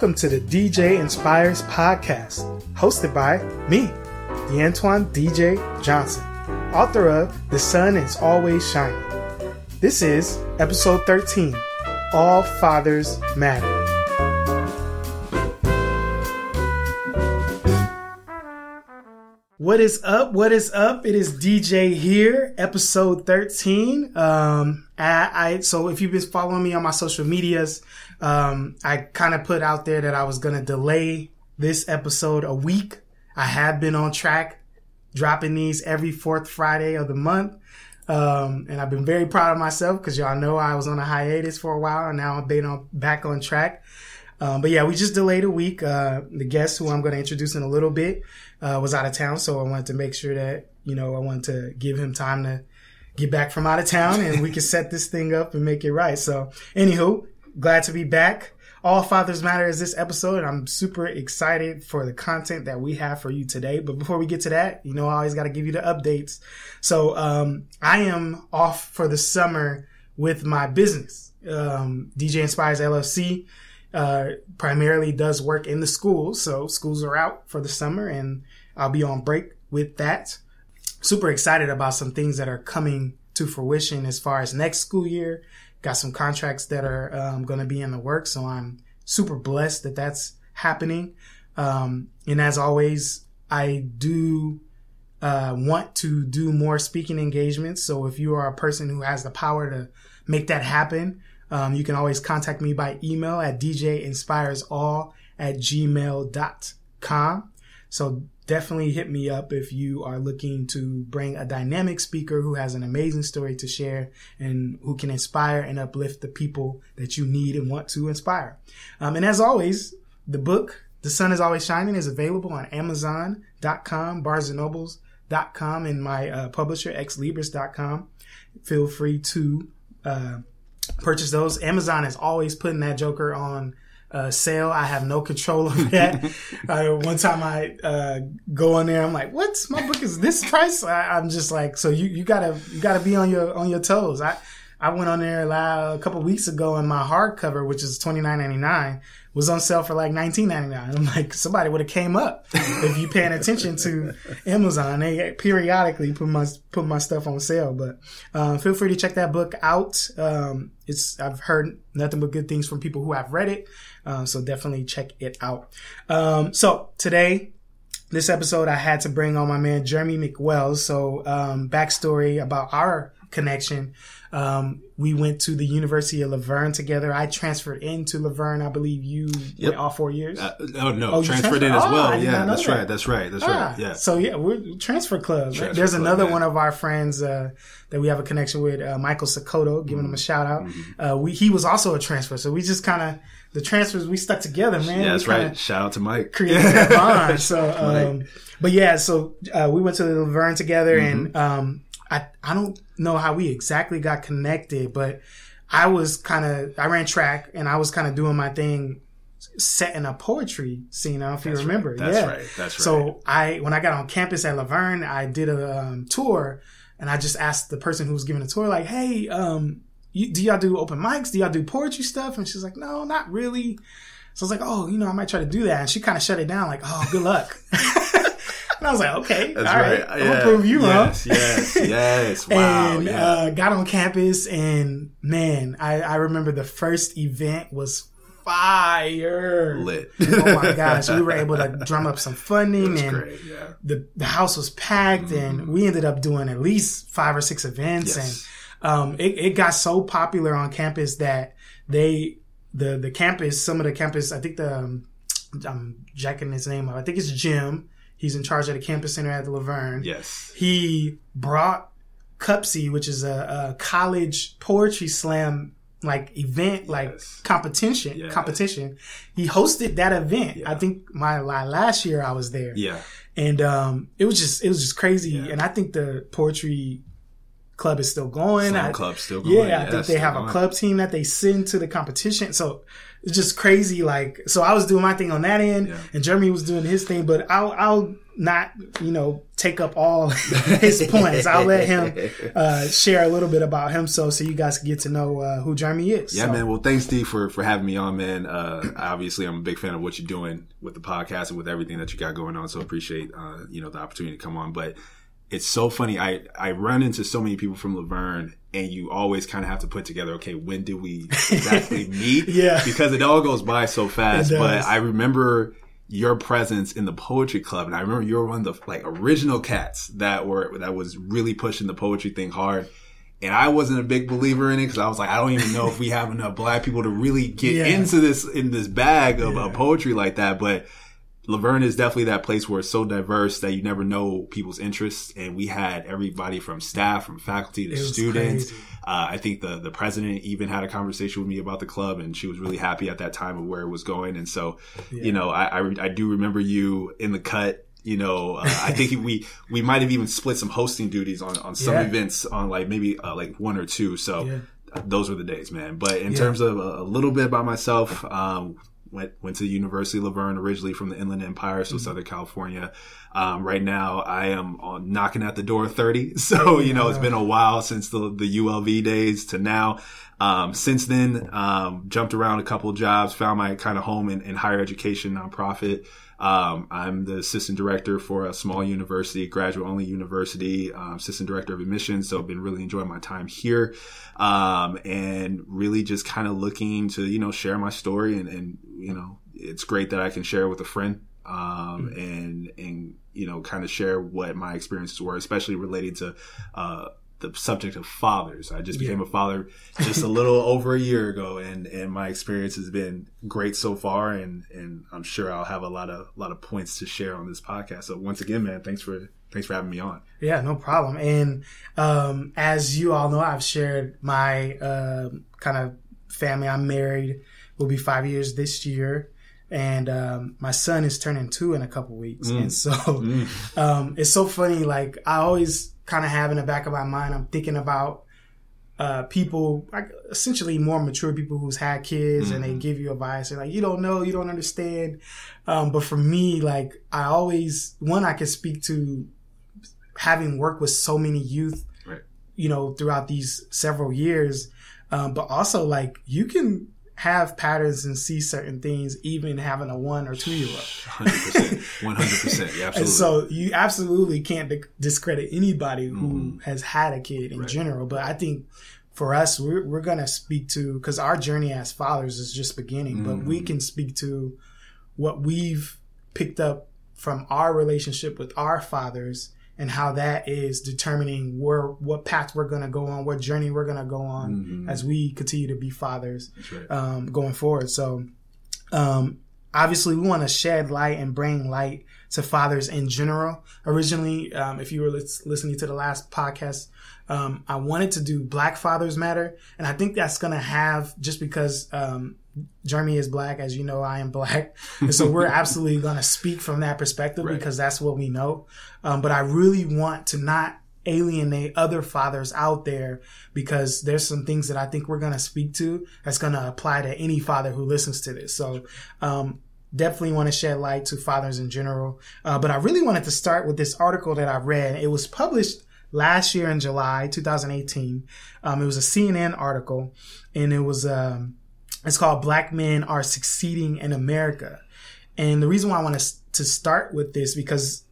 Welcome to the DJ Inspires podcast, hosted by me, DeAntwann DJ Johnson, author of The Sun is Always Shining. This is episode 13 All Fathers Matter. What is up? What is up? It is DJ here, episode 13. Um, I, I so if you've been following me on my social medias, um, I kind of put out there that I was going to delay this episode a week. I have been on track, dropping these every fourth Friday of the month. Um, and I've been very proud of myself because y'all know I was on a hiatus for a while and now I'm been on, back on track. Um, but yeah, we just delayed a week. Uh, the guest who I'm going to introduce in a little bit, uh, was out of town. So I wanted to make sure that, you know, I wanted to give him time to get back from out of town and we can set this thing up and make it right. So anywho, glad to be back. All Fathers Matter is this episode, and I'm super excited for the content that we have for you today. But before we get to that, you know, I always got to give you the updates. So, um, I am off for the summer with my business, um, DJ Inspires LLC uh, primarily does work in the schools. So schools are out for the summer and I'll be on break with that. Super excited about some things that are coming to fruition as far as next school year. Got some contracts that are um, going to be in the works. So I'm super blessed that that's happening. Um, and as always, I do uh, want to do more speaking engagements. So if you are a person who has the power to make that happen, um, you can always contact me by email at djinspiresall at gmail.com. So definitely hit me up if you are looking to bring a dynamic speaker who has an amazing story to share and who can inspire and uplift the people that you need and want to inspire. Um, and as always, the book, The Sun is Always Shining, is available on Amazon.com, Barnes and Nobles.com, and my uh, publisher, xlibris.com. Feel free to uh, purchase those. Amazon is always putting that Joker on uh, sale. I have no control of that. uh, one time I uh, go on there, I'm like, "What? My book is this price?" I, am just like, "So you, you gotta you gotta be on your on your toes." I I went on there a couple weeks ago, and my hardcover, which is twenty nine ninety nine, was on sale for like nineteen ninety nine. I'm like, somebody would have came up if you paying attention to Amazon. They periodically put my put my stuff on sale, but uh, feel free to check that book out. Um, it's I've heard nothing but good things from people who have read it, uh, so definitely check it out. Um, so today this episode, I had to bring on my man Jeremy McWells. So, um, backstory about our connection. Um, we went to the University of La Verne together. I transferred into La Verne. I believe you yep. all four years. Uh, oh no, oh, transferred, transferred, in as oh, well. yeah, that's that. right. That's right. That's ah, right. Yeah. So yeah, we're transfer club. Transfer There's club, another one of our friends uh, that we have a connection with, uh, Michael Sakoto. Giving mm-hmm. him a shout out. Mm-hmm. Uh, we he was also a transfer, so we just kind of the transfers we stuck together, man. Yeah, that's right. Shout out to Mike. Created that bond. So, um, but yeah, so uh, we went to the La together, mm-hmm. and um, I I don't know how we exactly got connected, but I was kind of I ran track and I was kind of doing my thing setting a poetry scene. I if you remember. Right. That's yeah. right. That's right. So I when I got on campus at La Verne, I did a um, tour and I just asked the person who was giving the tour like, "Hey, um, you, do y'all do open mics? Do y'all do poetry stuff?" And she's like, "No, not really." So I was like, "Oh, you know, I might try to do that." And she kind of shut it down like, "Oh, good luck." And I was like, okay, That's all right. right. I'm gonna prove you yes, wrong. Yes, yes, wow. and yeah. uh, got on campus, and man, I, I remember the first event was fire. Lit. oh my gosh, we were able to drum up some funding, and great, yeah. the the house was packed, mm-hmm. and we ended up doing at least five or six events, yes. and um, it, it got so popular on campus that they the the campus, some of the campus, I think the um, I'm jacking his name up. I think it's Jim. He's in charge of the campus center at the La Verne. Yes. He brought CUPSI, which is a, a college poetry slam like event, like competition, yeah. competition. He hosted that event. Yeah. I think my, my last year I was there. Yeah. And um, it was just it was just crazy. Yeah. And I think the poetry club is still going. Slam club still going. Yeah, yeah I think they have going. a club team that they send to the competition. So it's just crazy. Like, so I was doing my thing on that end, yeah. and Jeremy was doing his thing. But I'll, I'll not, you know, take up all his points. I'll let him uh, share a little bit about himself, so you guys can get to know uh, who Jeremy is. Yeah, so. man. Well, thanks, Steve, for for having me on, man. Uh, obviously, I'm a big fan of what you're doing with the podcast and with everything that you got going on. So appreciate, uh, you know, the opportunity to come on, but it's so funny. I, I run into so many people from La Verne and you always kind of have to put together, okay, when did we exactly meet? yeah. Because it all goes by so fast. But I remember your presence in the poetry club. And I remember you were one of the like original cats that were, that was really pushing the poetry thing hard. And I wasn't a big believer in it because I was like, I don't even know if we have enough black people to really get yeah. into this, in this bag of, yeah. of poetry like that. But La Verne is definitely that place where it's so diverse that you never know people's interests. And we had everybody from staff, from faculty to students. Uh, I think the, the president even had a conversation with me about the club and she was really happy at that time of where it was going. And so, yeah. you know, I, I, I, do remember you in the cut. You know, uh, I think we, we might have even split some hosting duties on, on some yeah. events on like maybe uh, like one or two. So yeah. those were the days, man. But in terms of a, a, little bit about myself, um, went went to the University of La Verne originally from the Inland Empire, so mm-hmm. Southern California. Um, right now, I am on knocking at the door thirty. So you know, it's been a while since the the ULV days to now. Um, since then, um, jumped around a couple jobs, found my kind of home in, in higher education nonprofit. Um, I'm the assistant director for a small university, graduate only university, um, assistant director of admissions. So I've been really enjoying my time here. Um, and really just kind of looking to, you know, share my story and, and, you know, it's great that I can share with a friend. Um, mm-hmm. and, and, you know, kind of share what my experiences were, especially related to, uh, the subject of fathers. I just became yeah. a father just a little over a year ago, and and my experience has been great so far, and and I'm sure I'll have a lot of a lot of points to share on this podcast. So once again, man, thanks for thanks for having me on. Yeah, no problem. And um, as you all know, I've shared my uh, kind of family. I'm married. Will be five years this year and um, my son is turning two in a couple weeks, mm. and so mm. um, it's so funny. Like I always kind of have in the back of my mind, I'm thinking about uh, people, like essentially more mature people who's had kids, mm-hmm. and they mm-hmm. give you advice. and like, you don't know, you don't understand. Um, but for me, like I always, one I can speak to having worked with so many youth, right. you know, throughout these several years. Um, but also like you can have patterns and see certain things, even having a one or two year old. 100%. 100%. Yeah, absolutely. and so you absolutely can't discredit anybody who mm-hmm. has had a kid in right. general. But I think for us, we're, we're going to speak to, because our journey as fathers is just beginning, mm-hmm. but we mm-hmm. can speak to what we've picked up from our relationship with our fathers and how that is determining where what path we're going to go on, what journey we're going to go on mm-hmm. as we continue to be fathers right. um, going forward. So, um, obviously, we want to shed light and bring light to fathers in general. Originally, um, if you were listening to the last podcast, um, I wanted to do Black Fathers Matter, and I think that's going to have just because um, Jeremy is black, as you know, I am black. And so we're absolutely going to speak from that perspective right. because that's what we know. Um, but I really want to not alienate other fathers out there because there's some things that I think we're going to speak to that's going to apply to any father who listens to this. So, um, definitely want to shed light to fathers in general. Uh, but I really wanted to start with this article that I read. It was published last year in July 2018. Um, it was a CNN article and it was, um, it's called Black Men Are Succeeding in America. And the reason why I want to, to start with this because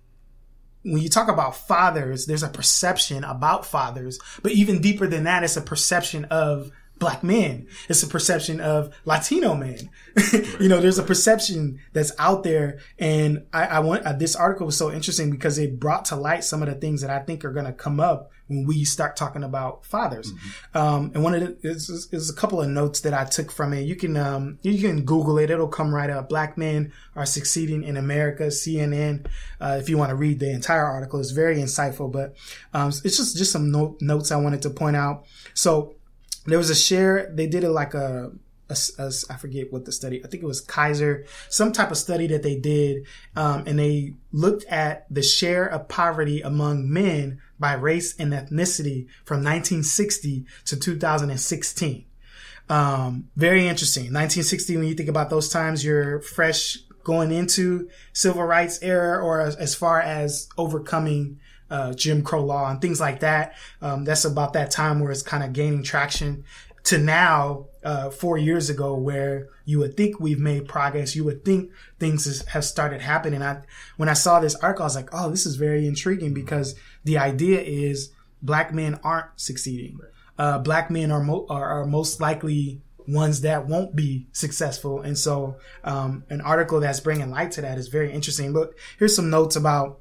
when you talk about fathers, there's a perception about fathers, but even deeper than that, it's a perception of black men. It's a perception of Latino men. you know, there's a perception that's out there. And I, I want, uh, this article was so interesting because it brought to light some of the things that I think are going to come up when we start talking about fathers. Mm-hmm. Um, and one of the, is, is a couple of notes that I took from it. You can, um, you can Google it. It'll come right up. Black men are succeeding in America, CNN. Uh, if you want to read the entire article, it's very insightful, but, um, it's just, just some note, notes I wanted to point out. So, there was a share. They did it like a a, a, I forget what the study. I think it was Kaiser, some type of study that they did, um, and they looked at the share of poverty among men by race and ethnicity from 1960 to 2016. Um, very interesting. 1960, when you think about those times, you're fresh going into civil rights era or as, as far as overcoming uh, Jim Crow law and things like that. Um, that's about that time where it's kind of gaining traction to now, uh, four years ago, where you would think we've made progress. You would think things is, have started happening. I, when I saw this article, I was like, oh, this is very intriguing because the idea is black men aren't succeeding. Uh, black men are, mo- are, are most likely ones that won't be successful. And so, um, an article that's bringing light to that is very interesting. But here's some notes about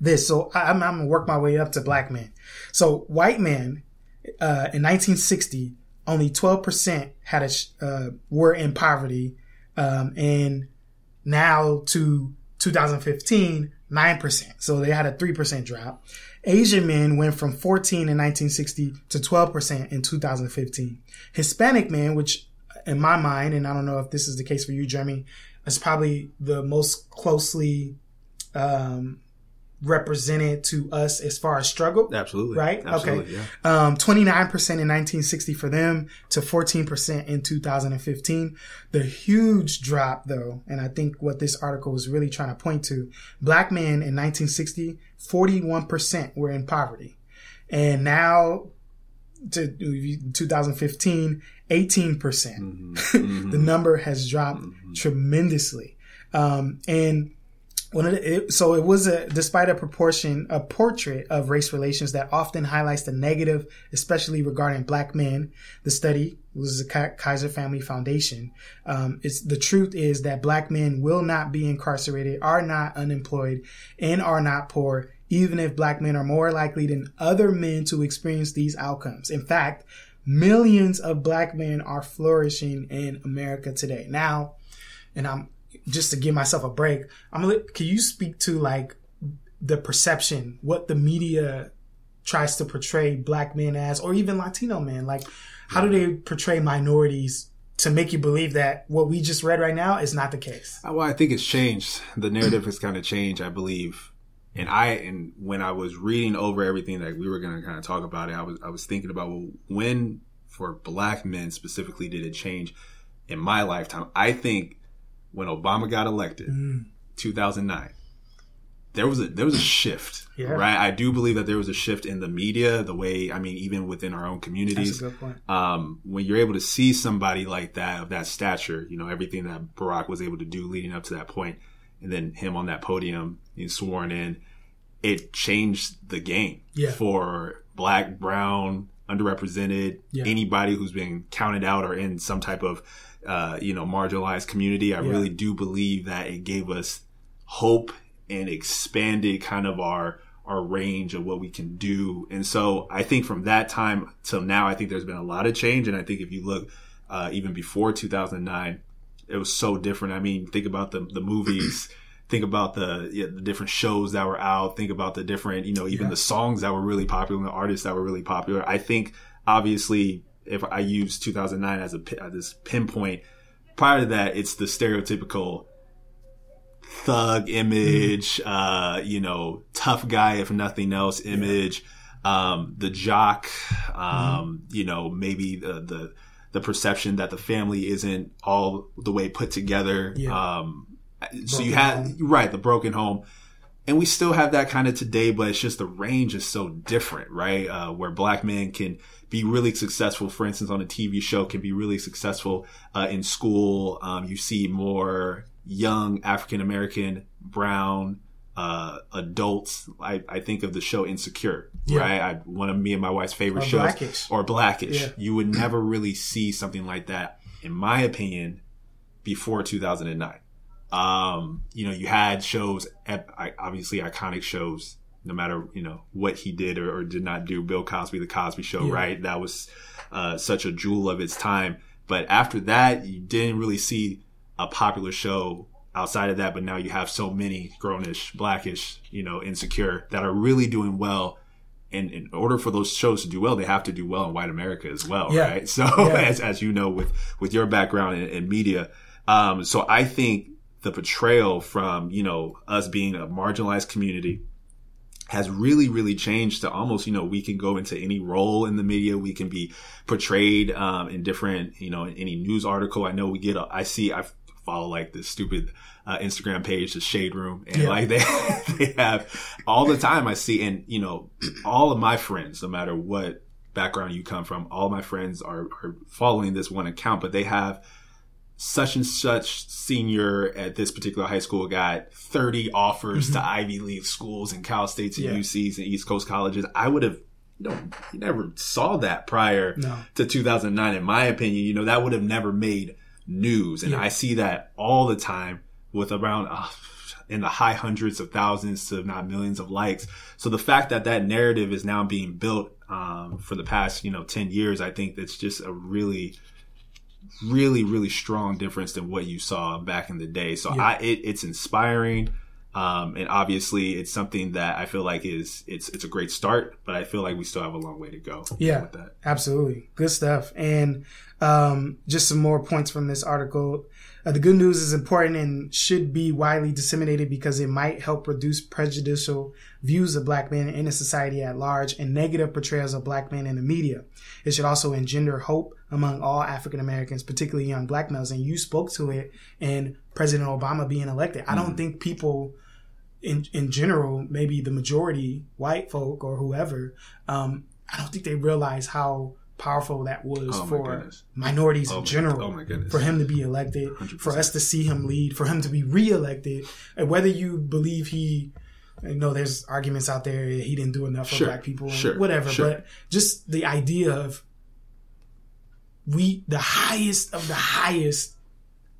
this. So I'm, I'm gonna work my way up to black men. So white men, uh, in 1960, only 12% had a, uh, were in poverty. Um, and now to 2015, 9%. So they had a 3% drop. Asian men went from 14 in 1960 to 12% in 2015. Hispanic men, which in my mind, and I don't know if this is the case for you, Jeremy, is probably the most closely um, represented to us as far as struggle. Absolutely. Right? Absolutely, okay. Yeah. Um, 29% in 1960 for them to 14% in 2015. The huge drop though, and I think what this article is really trying to point to, black men in 1960, 41% were in poverty. And now to 2015, 18%. percent mm-hmm. Mm-hmm. the number has dropped mm-hmm. tremendously. Um, and it, so it was a despite a proportion a portrait of race relations that often highlights the negative especially regarding black men the study was the kaiser family foundation. Um, it's the truth is that black men will not be incarcerated are not unemployed and are not poor even if black men are more likely than other men to experience these outcomes. In fact millions of black men are flourishing in america today. Now and i'm just to give myself a break, I'm gonna, can you speak to like the perception, what the media tries to portray black men as, or even Latino men? Like, how do they portray minorities to make you believe that what we just read right now is not the case? Uh, well, I think it's changed. The narrative has kind of changed, I believe. And I, and when I was reading over everything that we were going to kind of talk about it, I was, I was thinking about well, when for black men specifically did it change in my lifetime? I think when Obama got elected, mm. 2009, there was a there was a shift, yeah. right? I do believe that there was a shift in the media, the way I mean, even within our own communities. Um, when you're able to see somebody like that of that stature, you know everything that Barack was able to do leading up to that point, and then him on that podium, he's sworn in, it changed the game yeah. for black, brown, underrepresented, yeah. anybody who's been counted out or in some type of uh, you know, marginalized community. I yeah. really do believe that it gave us hope and expanded kind of our our range of what we can do. And so I think from that time till now, I think there's been a lot of change. And I think if you look uh, even before 2009, it was so different. I mean, think about the the movies. think about the, yeah, the different shows that were out. Think about the different, you know, even yeah. the songs that were really popular, the artists that were really popular. I think obviously if I use 2009 as a this pinpoint, prior to that, it's the stereotypical thug image, mm-hmm. uh, you know, tough guy if nothing else image, um, the jock, um, mm-hmm. you know, maybe the, the the perception that the family isn't all the way put together. Yeah. Um, so you have right the broken home and we still have that kind of today but it's just the range is so different right uh, where black men can be really successful, for instance, on a TV show, can be really successful uh, in school. Um, you see more young African American, brown uh, adults. I, I, think of the show Insecure, yeah. right? I, one of me and my wife's favorite or shows, Blackish. or Blackish. Yeah. You would never really see something like that, in my opinion, before 2009. Um, you know, you had shows, obviously iconic shows no matter you know what he did or, or, did not do. Bill Cosby, The Cosby Show, yeah. right? That was uh, such a jewel of its time. But after that, you didn't really see a popular show outside of that. But now you have so many grownish, blackish, you know, insecure that are really doing well. and in order for those shows to do well, they have to do well in white America as well, yeah. right? So yeah. as as you know with with your background in, in media, um, so I think the portrayal from you know us being a marginalized community has really, really changed to almost, you know, we can go into any role in the media. We can be portrayed, um, in different, you know, in any news article. I know we get, a, I see, I follow like this stupid, uh, Instagram page, the Shade Room, and yeah. like they, they have all the time I see, and you know, all of my friends, no matter what background you come from, all my friends are, are following this one account, but they have such and such senior at this particular high school got 30 offers mm-hmm. to Ivy League schools and Cal States and yeah. UCs and East Coast colleges. I would have you know, you never saw that prior no. to 2009, in my opinion. You know, that would have never made news. And yeah. I see that all the time with around uh, in the high hundreds of thousands to not millions of likes. So the fact that that narrative is now being built um, for the past, you know, 10 years, I think that's just a really really really strong difference than what you saw back in the day. So yeah. i it, it's inspiring. Um, and obviously it's something that i feel like is it's it's a great start but i feel like we still have a long way to go yeah absolutely. Good stuff. And um, just some more points from this article uh, the good news is important and should be widely disseminated because it might help reduce prejudicial views of black men in a society at large and negative portrayals of black men in the media. It should also engender hope among all African Americans, particularly young black males. And you spoke to it in President Obama being elected. I don't mm-hmm. think people in in general, maybe the majority white folk or whoever, um, I don't think they realize how powerful that was oh for minorities oh in general. Oh for him to be elected, 100%. for us to see him lead, for him to be reelected, and whether you believe he. I know there's arguments out there he didn't do enough for sure. black people, sure. whatever. Sure. But just the idea of we, the highest of the highest,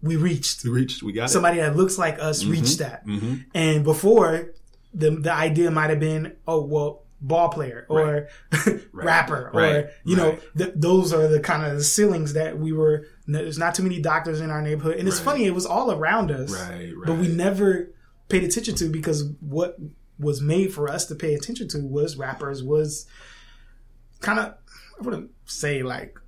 we reached. We reached. We got somebody it. that looks like us mm-hmm. reached that. Mm-hmm. And before, the the idea might have been, oh well, ball player or right. rapper right. or you know th- those are the kind of the ceilings that we were there's not too many doctors in our neighborhood. And it's funny it was all around us but we never paid attention to because what was made for us to pay attention to was rappers was kind of i wouldn't say like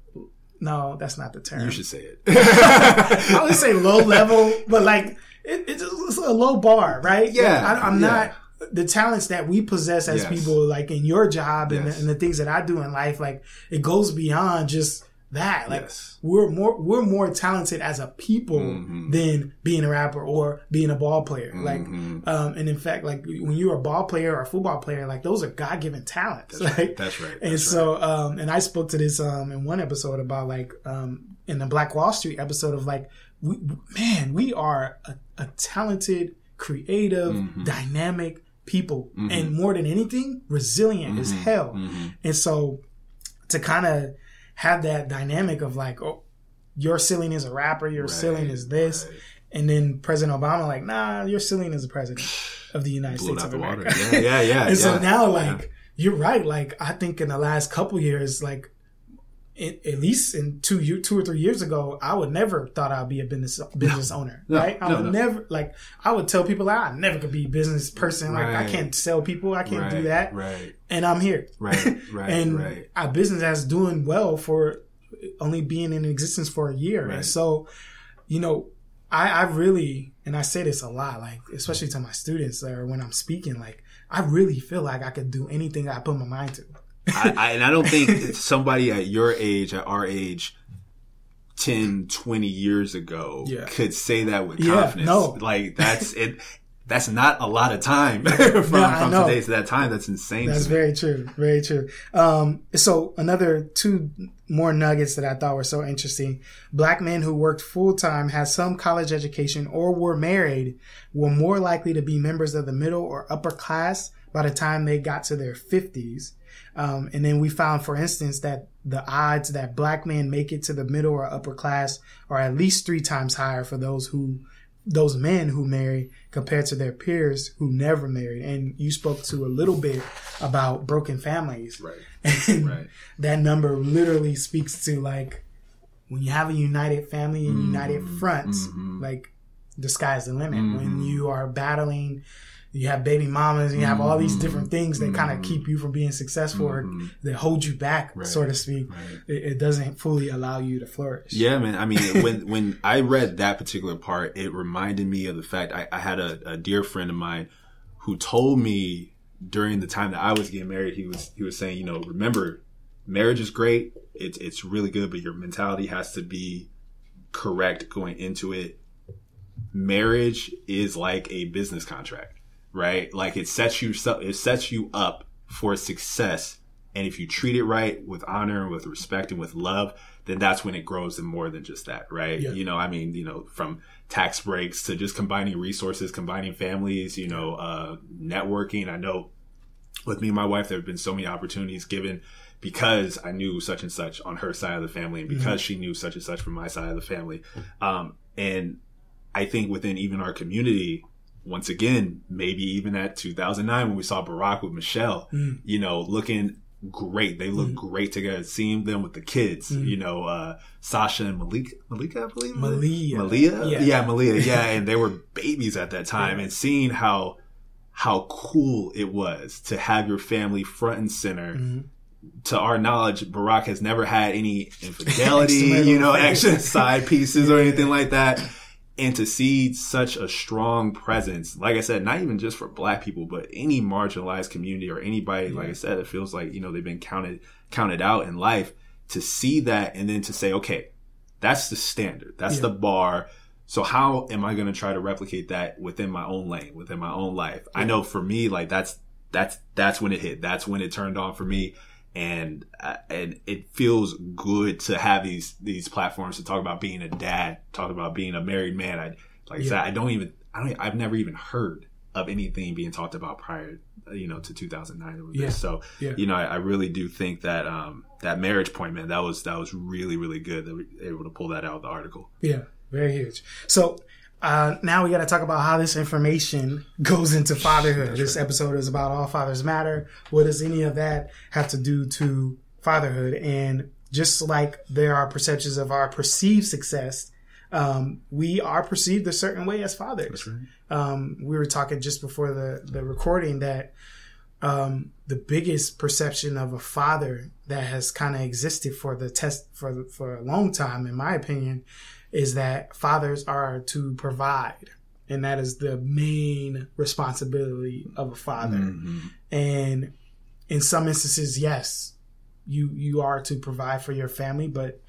no that's not the term. You should say it. I would say low level but like it, it's a low bar right? Yeah. I, am yeah. not the talents that we possess as yes. people, like in your job and, yes. the, and, the, things that I do in life, like it goes beyond just that. Like yes. we're more we're more talented as a people mm-hmm. than being a rapper or being a ball player. Mm-hmm. Like, um, and in fact, like when you're a ball player or a football player, like those are God given talents. That's right. That's right. and so, right. um, and I spoke to this um in one episode about like um in the Black Wall Street episode of like, we, man, we are a, a talented, creative, mm-hmm. dynamic people mm-hmm. and more than anything resilient mm-hmm. as hell mm-hmm. and so to kind of have that dynamic of like oh your ceiling is a rapper your right, ceiling is this right. and then president obama like nah your ceiling is the president of the united states of america yeah yeah yeah and yeah, so now like yeah. you're right like i think in the last couple years like it, at least in two year, two or three years ago, I would never thought I'd be a business business no, owner, no, right? I no, would never like I would tell people I never could be a business person. Like. I can't sell people, I can't right, do that, right? And I'm here, right? Right. and right. our business has doing well for only being in existence for a year, right. and so you know, I, I really and I say this a lot, like especially to my students or when I'm speaking, like I really feel like I could do anything I put my mind to. I, I, and I don't think somebody at your age, at our age, 10, 20 years ago yeah. could say that with confidence. Yeah, no. Like that's it. That's not a lot of time from, from today to that time. That's insane. That's very true. Very true. Um, so another two more nuggets that I thought were so interesting. Black men who worked full time, had some college education, or were married were more likely to be members of the middle or upper class by the time they got to their 50s um, and then we found, for instance, that the odds that black men make it to the middle or upper class are at least three times higher for those who, those men who marry compared to their peers who never married. And you spoke to a little bit about broken families. Right. And right. that number literally speaks to like when you have a united family and mm-hmm. united fronts, mm-hmm. like the sky's the limit. Mm-hmm. When you are battling you have baby mamas, and you have all these different mm-hmm. things that kind of mm-hmm. keep you from being successful or mm-hmm. that hold you back, right. so to speak. Right. It, it, doesn't fully allow you to flourish. Yeah, man. I mean, when when I read that particular part, it reminded me of the fact I, I had a, a dear friend of mine who told me during the time that I was getting married, he was he was saying, you know, remember, marriage is great, it's it's really good, but your mentality has to be correct going into it. Marriage is like a business contract, right? Like it sets you it sets you up for success, and if you treat it right with honor and with respect and with love, then that's when it grows in more than just that, right? Yeah. You know, I mean, you know, from tax breaks to just combining resources, combining families, you know, uh, networking. I know with me and my wife, there have been so many opportunities given because I knew such and such on her side of the family and because mm-hmm. she knew such and such from my side of the family. Um, and I think within even our community, once again, maybe even at 2009 when we saw Barack with Michelle, mm. you know, looking great. They look mm. great together. Seeing them with the kids, mm. you know, uh, Sasha and Malik, Malika, I believe. Malia. Malia? Yeah. yeah, Malia. Yeah. and they were babies at that time. Yeah. And seeing how, how cool it was to have your family front and center. Mm-hmm. To our knowledge, Barack has never had any infidelity, you know, extra side pieces or anything like that and to see such a strong presence, like I said, not even just for black people, but any marginalized community or anybody, yeah. like I said, it feels like, you know, they've been counted, counted out in life to see that and then to say, okay, that's the standard. That's yeah. the bar. So how am I going to try to replicate that within my own lane, within my own life? Yeah. I know for me, like that's, that's, that's when it hit. That's when it turned on for me and uh, and it feels good to have these these platforms to talk about being a dad, talk about being a married man. I like yeah. I said, I don't even I don't I've never even heard of anything being talked about prior, you know, to 2009. Yeah. So, yeah. you know, I, I, really do think that um, that marriage point, man, that was that was really really good that we were able to pull that out of the article. Yeah, very huge. So uh, now we got to talk about how this information goes into fatherhood. That's this right. episode is about all fathers matter. What does any of that have to do to fatherhood? And just like there are perceptions of our perceived success, um, we are perceived a certain way as fathers. Right. Um, we were talking just before the, the recording that um, the biggest perception of a father that has kind of existed for the test for for a long time, in my opinion, is that fathers are to provide and that is the main responsibility of a father mm-hmm. and in some instances yes you you are to provide for your family but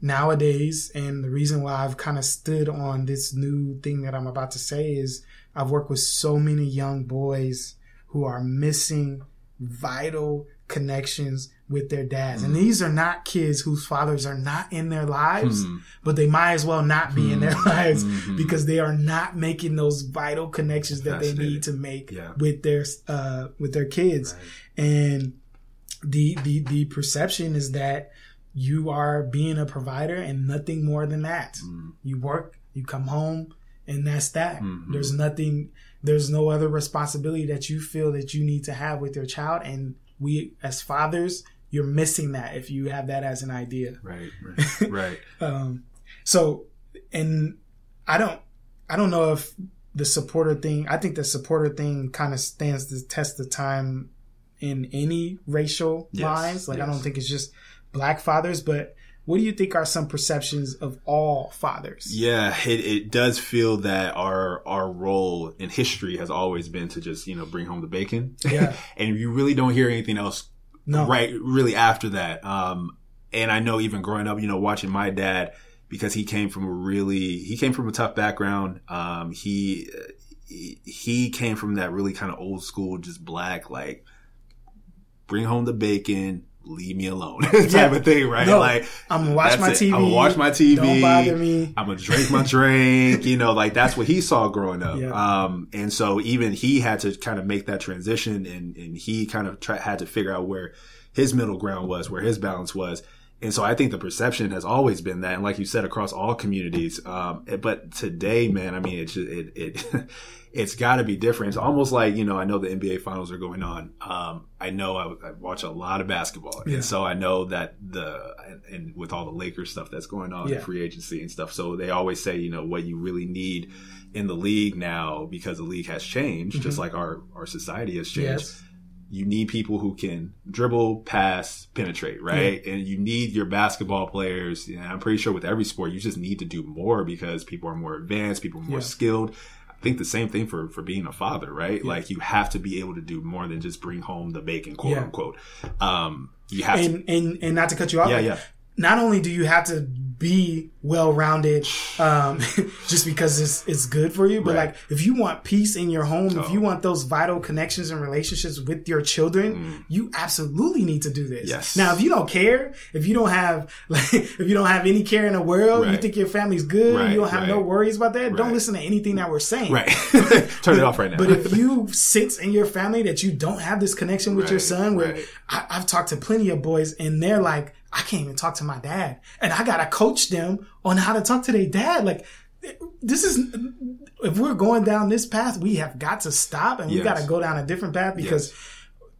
nowadays and the reason why I've kind of stood on this new thing that I'm about to say is I've worked with so many young boys who are missing vital connections with their dads. Mm. And these are not kids whose fathers are not in their lives, mm. but they might as well not be mm. in their hmm. lives mm-hmm. because they are not making those vital connections that they need to make yeah. with their uh with their kids. Right. And the the the perception is that you are being a provider and nothing more than that. You work, you come home, and that's that. Mm-hmm. There's nothing there's no other responsibility that you feel that you need to have with your child and we as fathers you're missing that if you have that as an idea right right right um, so and i don't i don't know if the supporter thing i think the supporter thing kind of stands the test of time in any racial yes, lines like yes. i don't think it's just black fathers but what do you think are some perceptions of all fathers? Yeah, it, it does feel that our our role in history has always been to just you know bring home the bacon. Yeah, and you really don't hear anything else. No. right, really after that. Um, and I know even growing up, you know, watching my dad because he came from a really he came from a tough background. Um, he he came from that really kind of old school, just black like bring home the bacon leave me alone type yeah. of thing, right? No, like I'm gonna watch my it. TV. I'm gonna watch my TV. Don't bother me. I'm gonna drink my drink. you know, like that's what he saw growing up. Yeah. Um, and so even he had to kind of make that transition, and and he kind of try, had to figure out where his middle ground was, where his balance was. and so I think the perception has always been that, and like you said, across all communities. Um, but today, man, I mean, it's it it it's got to be different. It's almost like you know, I know the NBA finals are going on. Um, I know I, I, watch a lot of basketball, yeah. and so I know that the and, and, with all the Lakers stuff that's going on, yeah. free agency and stuff. So they always say, you know, what you really need in the league now because the league has changed, mm-hmm. just like our our society has changed. Yes you need people who can dribble, pass, penetrate, right? Yeah. And you need your basketball players. And I'm pretty sure with every sport, you just need to do more because people are more advanced, people are more yeah. skilled. I think the same thing for for being a father, right? Yeah. Like you have to be able to do more than just bring home the bacon, quote unquote. Um, you have and, to, and and not to cut you off. Yeah, yeah. Not only do you have to be well rounded um, just because it's it's good for you. But right. like if you want peace in your home, oh. if you want those vital connections and relationships with your children, mm. you absolutely need to do this. Yes. Now, if you don't care, if you don't have like if you don't have any care in the world, right. you think your family's good, right. you don't have no worries about that, don't listen to anything that we're saying. Right. Turn it off right now. but if you sense in your family that you don't have this connection with your son, where I, I've talked to plenty of boys and they're like, I can't even talk to my dad. And I gotta coach them on how to talk to their dad. Like, this is, if we're going down this path, we have got to stop and yes. we gotta go down a different path because yes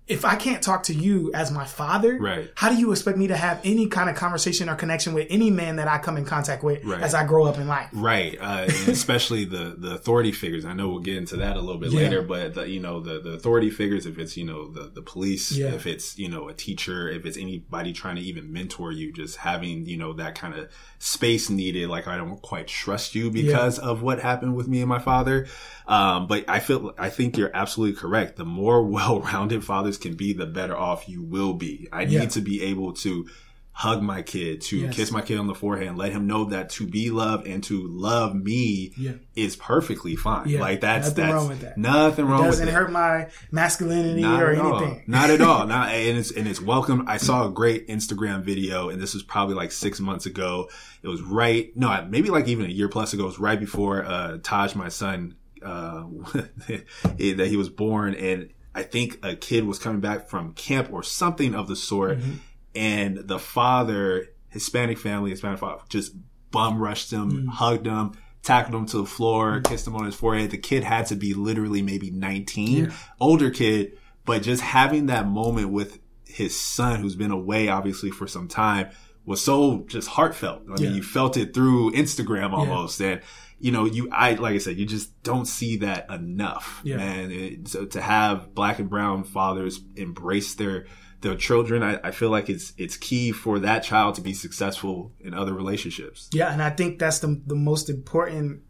if I can't talk to you as my father, right. how do you expect me to have any kind of conversation or connection with any man that I come in contact with right. as I grow up in life? Right. Uh, especially the, the authority figures. I know we'll get into that a little bit yeah. later, but the, you know, the, the authority figures, if it's, you know, the, the police, yeah. if it's, you know, a teacher, if it's anybody trying to even mentor you, just having, you know, that kind of space needed. Like, I don't quite trust you because yeah. of what happened with me and my father. Um, but I feel, I think you're absolutely correct. The more well-rounded fathers can be, the better off you will be. I yeah. need to be able to hug my kid, to yes. kiss my kid on the forehead, and let him know that to be loved and to love me yeah. is perfectly fine. Yeah. Like that's that's nothing that's wrong with that. Nothing wrong it doesn't with hurt my masculinity Not or anything. Not at all. Not and it's and it's welcome. I saw a great Instagram video, and this was probably like six months ago. It was right, no, maybe like even a year plus ago. It was right before uh, Taj, my son, uh, that he was born, and I think a kid was coming back from camp or something of the sort, mm-hmm. and the father, Hispanic family, Hispanic father, just bum rushed him, mm-hmm. hugged him, tackled him to the floor, mm-hmm. kissed him on his forehead. The kid had to be literally maybe 19, yeah. older kid, but just having that moment with his son who's been away obviously for some time was so just heartfelt. I yeah. mean, you felt it through Instagram almost. Yeah. And you know, you, I, like I said, you just don't see that enough, yeah. man. It, so to have black and brown fathers embrace their, their children, I, I, feel like it's, it's key for that child to be successful in other relationships. Yeah. And I think that's the, the most important,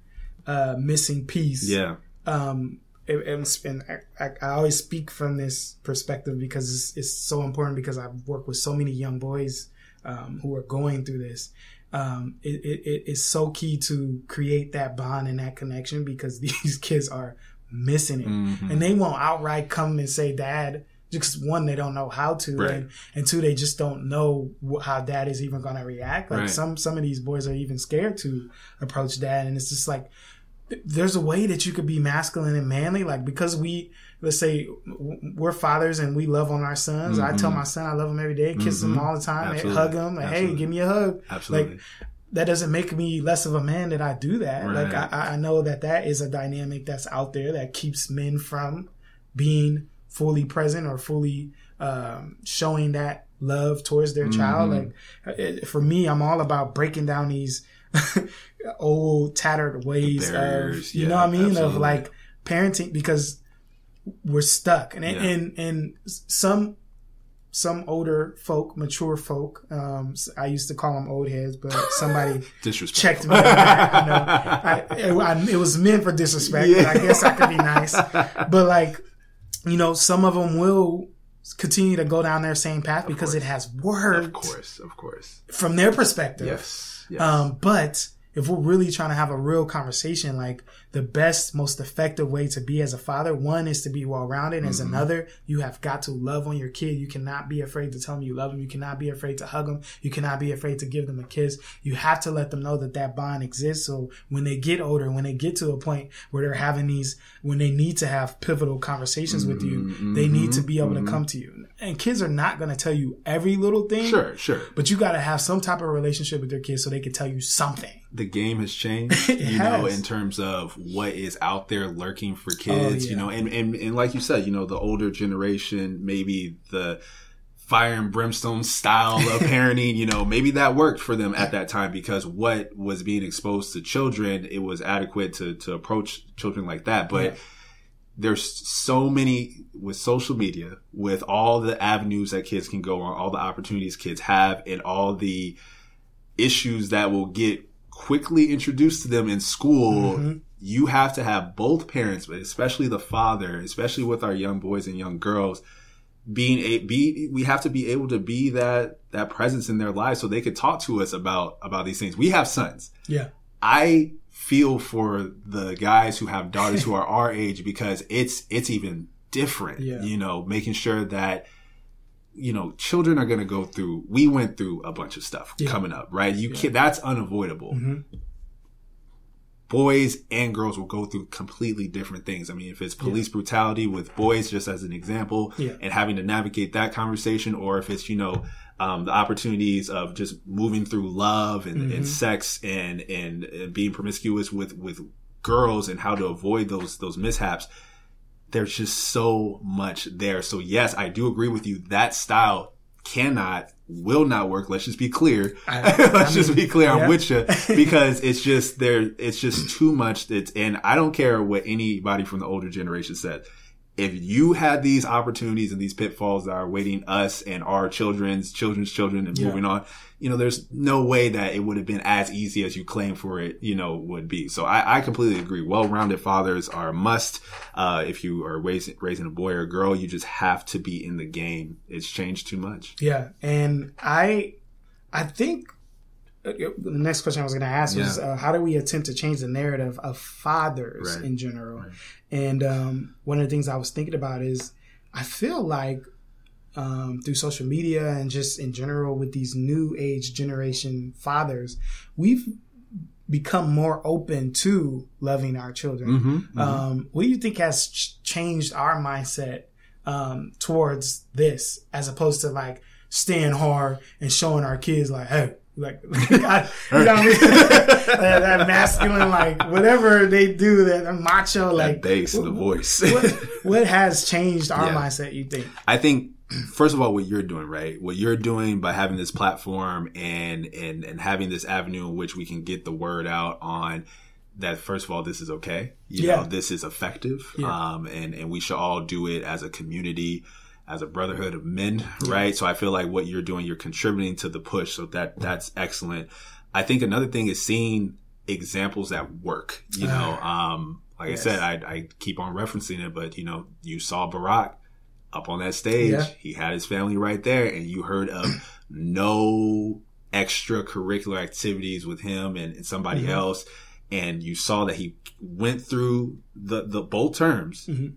uh, missing piece. Yeah. Um, and, I, I, always speak from this perspective because it's, it's so important because I've worked with so many young boys um, who are going through this um, it, it, it's so key to create that bond and that connection because these kids are missing it mm-hmm. and they won't outright come and say dad just one they don't know how to right. and, and two they just don't know how dad is even going to react like right. some some of these boys are even scared to approach dad and it's just like there's a way that you could be masculine and manly like because we let's say we're fathers and we love on our sons. Mm-hmm. I tell mm-hmm. my son I love him every day, kiss mm-hmm. him all the time, hug him, and, hey, give me a hug. Absolutely. Like, that doesn't make me less of a man that I do that. Right. Like I, I know that that is a dynamic that's out there that keeps men from being fully present or fully um, showing that love towards their mm-hmm. child. Like it, for me, I'm all about breaking down these old tattered ways of you yeah, know what I mean absolutely. of like parenting because we're stuck and yeah. and and some some older folk, mature folk. Um, I used to call them old heads, but somebody checked me. That, you know, I, it, I, it, was meant for disrespect. Yeah. I guess I could be nice, but like, you know, some of them will continue to go down their same path because it has worked. Of course, of course. From their perspective, yes. Yes. Um, but if we're really trying to have a real conversation, like the best, most effective way to be as a father, one is to be well rounded. Mm-hmm. As another, you have got to love on your kid. You cannot be afraid to tell them you love them. You cannot be afraid to hug them. You cannot be afraid to give them a kiss. You have to let them know that that bond exists. So when they get older, when they get to a point where they're having these, when they need to have pivotal conversations mm-hmm. with you, mm-hmm. they need to be able to mm-hmm. come to you. And kids are not going to tell you every little thing. Sure, sure. But you got to have some type of relationship with your kids so they can tell you something the game has changed, you has. know, in terms of what is out there lurking for kids, oh, yeah. you know, and, and, and like you said, you know, the older generation, maybe the fire and brimstone style of parenting, you know, maybe that worked for them at that time because what was being exposed to children, it was adequate to, to approach children like that. But yeah. there's so many with social media, with all the avenues that kids can go on, all the opportunities kids have and all the issues that will get quickly introduced to them in school, mm-hmm. You have to have both parents, but especially the father, especially with our young boys and young girls, being a be we have to be able to be that that presence in their lives so they could talk to us about about these things. We have sons. Yeah. I feel for the guys who have daughters who are our age because it's it's even different. Yeah. You know, making sure that you know, children are going to go through. We went through a bunch of stuff yeah. coming up, right? You yeah. can that's unavoidable. Mm-hmm. Boys and girls will go through completely different things. I mean, if it's police yeah. brutality with boys, just as an example, and having to navigate that conversation, or if it's you know um, the opportunities of just moving through love and, mm-hmm. and sex and, and and being promiscuous with with girls and how to avoid those those mishaps there's just so much there. So yes, I do agree with you. That style cannot, will not work. Let's just be clear. I, Let's I mean, just be clear. Yeah. I'm with you because it's just there. It's just too much. It's, and I don't care what anybody from the older generation said if you had these opportunities and these pitfalls that are waiting us and our children's children's children and yeah. moving on, you know, there's no way that it would have been as easy as you claim for it, you know, would be. So I, I completely agree. Well-rounded fathers are a must. Uh, if you are raising, raising a boy or a girl, you just have to be in the game. It's changed too much. Yeah. And I, I think the next question I was going to ask yeah. was uh, how do we attempt to change the narrative of fathers right. in general? Right. And um, one of the things I was thinking about is I feel like um, through social media and just in general with these new age generation fathers, we've become more open to loving our children. Mm-hmm, mm-hmm. Um, what do you think has ch- changed our mindset um, towards this as opposed to like staying hard and showing our kids like, hey, like, I, you know what I mean? that, that, masculine, like whatever they do, that macho, like that bass, what, the voice. what, what, has changed our yeah. mindset? You think? I think first of all, what you're doing, right? What you're doing by having this platform and and and having this avenue in which we can get the word out on that. First of all, this is okay. You yeah. know, this is effective, yeah. um, and and we should all do it as a community as a brotherhood of men, right? So I feel like what you're doing, you're contributing to the push. So that that's excellent. I think another thing is seeing examples that work. You know, um, like yes. I said, I, I, keep on referencing it, but you know, you saw Barack up on that stage. Yeah. He had his family right there, and you heard of no extracurricular activities with him and, and somebody mm-hmm. else. And you saw that he went through the, the both terms. Mm-hmm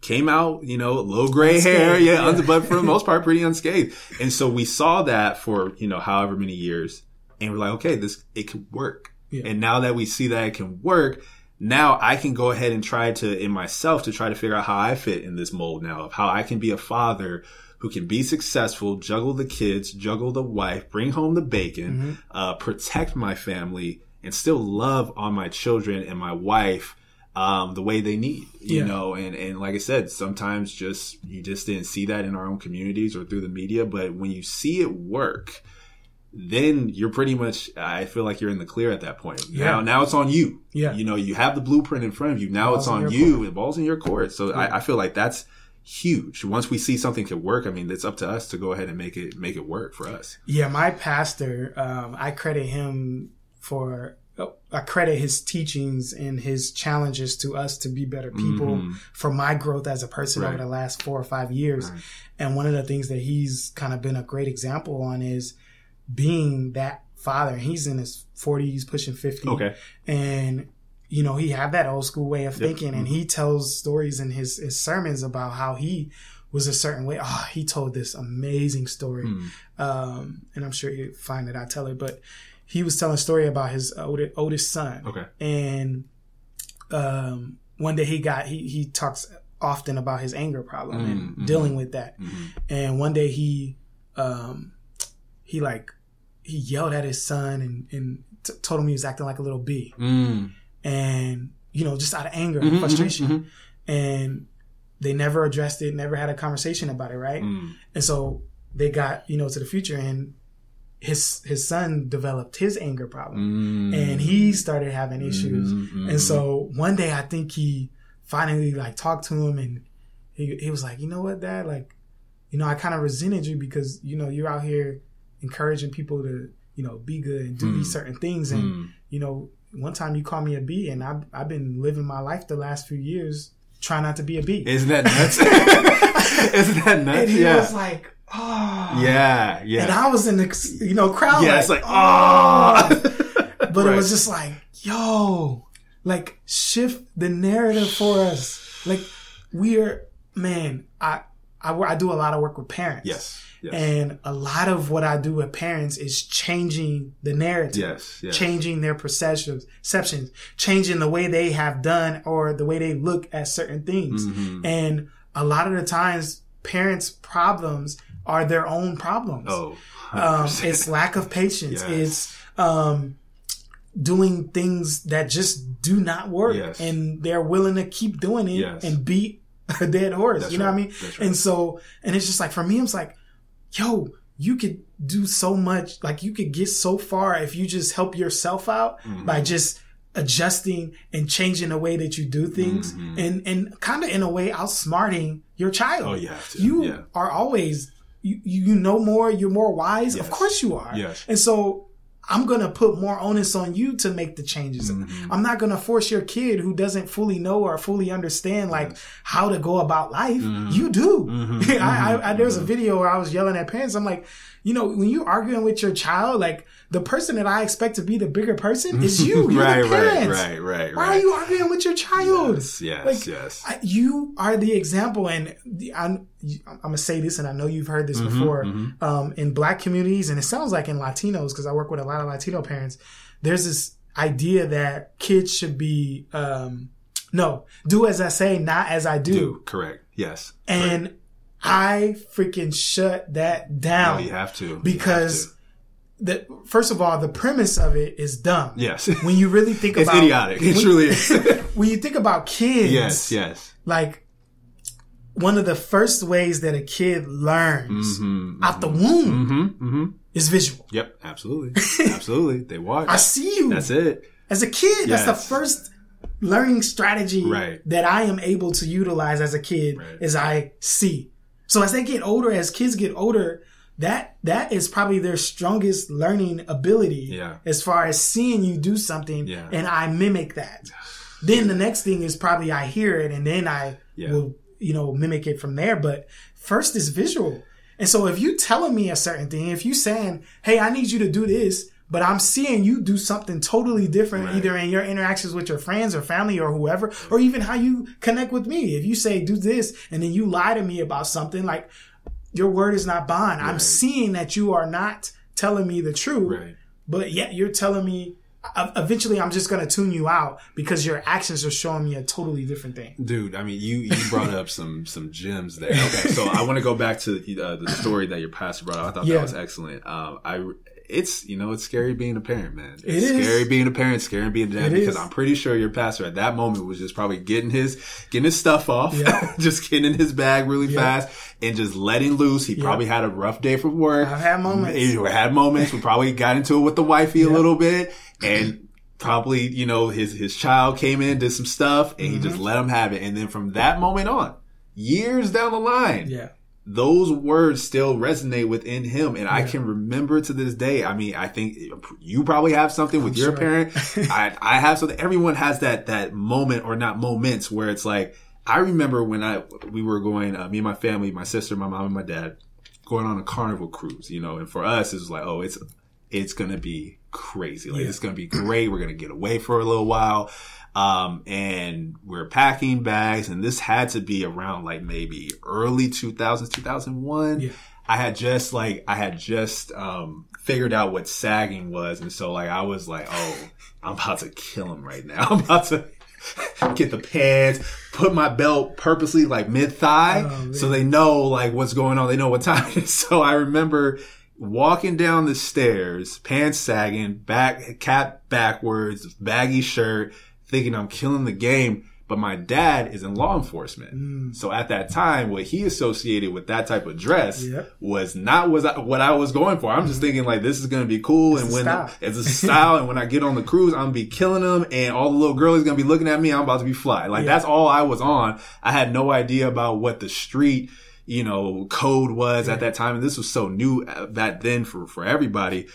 came out, you know, low gray unscathed, hair, yeah, yeah. but for the most part, pretty unscathed. And so we saw that for, you know, however many years. And we're like, okay, this, it could work. Yeah. And now that we see that it can work, now I can go ahead and try to, in myself, to try to figure out how I fit in this mold now of how I can be a father who can be successful, juggle the kids, juggle the wife, bring home the bacon, mm-hmm. uh, protect my family, and still love on my children and my wife um, the way they need, you yeah. know, and, and like I said, sometimes just, you just didn't see that in our own communities or through the media, but when you see it work, then you're pretty much, I feel like you're in the clear at that point. Yeah. Now, now it's on you. Yeah. You know, you have the blueprint in front of you. Now it's on you. The ball's in your court. So yeah. I, I feel like that's, huge. Once we see something could work, I mean, it's up to us to go ahead and make it make it work for us. Yeah, my pastor, um, I credit him for I credit his teachings and his challenges to us to be better people mm-hmm. for my growth as a person right. over the last four or five years. Right. And one of the things that he's kind of been a great example on is being that father. He's in his 40s, pushing 50. Okay. And you know, he had that old school way of thinking, and he tells stories in his, his sermons about how he was a certain way. Oh, he told this amazing story, Hmm. um, and I'm sure you find that I tell it, but he was telling a story about his oldest, oldest son, Okay. and um, one day he got he he talks often about his anger problem Mm, and mhm. dealing with that, Mhm. and one day he um, he like he yelled at his son and and t- told him he was acting like a little bee Mm. and you know just out of anger and frustration mhm, and they never addressed it never had a conversation about it right Mm. and so they got you know to the future and his his son developed his anger problem Mm. and he started having issues Mhm, mhm. and so one day i think he finally like talked to him and he, he was like you know what dad like you know i kind of resented you because you know you're out here encouraging people to you know be good and do Mm. these certain things and Mm. you know, one time you called me a bee, and I've, I've been living my life the last few years trying not to be a bee. Isn't that nuts? Isn't that nuts? and he yeah. was like, oh. yeah. Yeah. And I was in the, you know, crowd. yeah. like, it's like, oh. oh. But it was just like, yo, like shift the narrative for us. Like we are, man, I, I, I do a lot of work with parents. yes. Yes. And a lot of what I do with parents is changing the narrative. yes. Yes. changing their perceptions, perceptions, changing the way they have done or the way they look at certain things. Mhm. And a lot of the times, parents' problems are their own problems. Oh. um, it's lack of patience. Yes. It's um, doing things that just do not work, Yes. and they're willing to keep doing it Yes. and beat a dead horse. That's you know what I mean? Right. And so, and it's just like for me, it's like, yo, you could do so much. Like you could get so far if you just help yourself out Mhm. by just adjusting and changing the way that you do things, Mhm. and and kind of in a way outsmarting your child. Oh, you have to. You Yeah. are always you, you know more. You're more wise. Of course you are. Yes. And so. I'm gonna put more onus on you to make the changes. Mhm. I'm not gonna force your kid who doesn't fully know or fully understand like Yes. how to go about life. Mhm. You do. Mhm. I, I, I, there was a Mhm. video where I was yelling at parents. I'm like, you know, when you're arguing with your child, like the person that I expect to be the bigger person is you. You're right, the parents. right, right, right, Why right. are you arguing with your child? Yes, yes, Like, yes. I, you are the example, and the, I'm, I'm gonna say this, and I know you've heard this Mhm, before. mhm. Um, in Black communities, and it sounds like in Latinos, because I work with a lot of Latino parents. There's this idea that kids should be, um, no, do as I say, not as I do. Do correct. Yes. And I freaking shut that No, down you have to because. The first of all, the premise of it is dumb. yes, When you really think it's about idiotic. It truly is. when you think about kids, yes, yes. like one of the first ways that a kid learns Mm-hmm, out the womb Mm-hmm. Mm-hmm. is visual. Yep. Absolutely. Absolutely. They watch. I see you That's it. as a kid. That's the first learning strategy Right. that I am able to utilize as a kid Right. is I see. So as they get older, as kids get older, that that is probably their strongest learning ability Yeah. as far as seeing you do something Yeah. and I mimic that. Then the next thing is probably I hear it and then I Yeah. will, you know, mimic it from there. But first is visual. And so if you telling me a certain thing, if you saying, Hey, I need you to do this, but I'm seeing you do something totally different, Right. either in your interactions with your friends or family or whoever, or even how you connect with me. If you say do this and then you lie to me about something, like your word is not bond. I'm seeing that you are not telling me the truth, Right. but yet you're telling me. uh, Eventually, I'm just gonna tune you out because your actions are showing me a totally different thing. Dude, I mean, you, you brought up some some gems there. Okay, so I want to go back to uh, the story that your pastor brought up. I thought Yeah. that was excellent. Um, I it's you know it's scary being a parent, man. It's It is. scary being a parent, scary being a dad because is. I'm pretty sure your pastor at that moment was just probably getting his getting his stuff off, Yeah. just getting in his bag really Yeah. fast and just letting loose. He probably had a rough day from work. I've had moments. He had moments. We probably got into it with the wifey a little bit and. Probably, you know, his his child came in, did some stuff, and he Mm-hmm. just let him have it. And then from that moment on, years down the line, Yeah. those words still resonate within him. And I can remember to this day. I mean, I think you probably have something with your sure. parent. I, I have something. Everyone has that, that moment or not moments where it's like, I remember when I, we were going, uh, me and my family, my sister, my mom and my dad, going on a carnival cruise, you know, and for us, it was like, oh, it's, it's going to be crazy. Like, yeah. it's going to be great. We're going to get away for a little while. Um, and we're packing bags and this had to be around like maybe early 2000s, 2001. Yeah. I had just like, I had just, um, figured out what sagging was. And so like, I was like, oh, I'm about to kill him right now. I'm about to get the pants, put my belt purposely like mid thigh oh, so they know like what's going on. They know what time it is. So I remember walking down the stairs, pants sagging, back, cap backwards, baggy shirt, thinking I'm killing the game. But my dad is in law enforcement. Mm. So at that time, what he associated with that type of dress yep. was not was I, what I was going for. I'm just mm-hmm. thinking like this is going to be cool. It's and when it's a style. and when I get on the cruise, I'm gonna be killing them. And all the little girlies going to be looking at me. I'm about to be fly. Like that's all I was on. I had no idea about what the street, you know, code was yeah. at that time. And this was so new back then for, for everybody.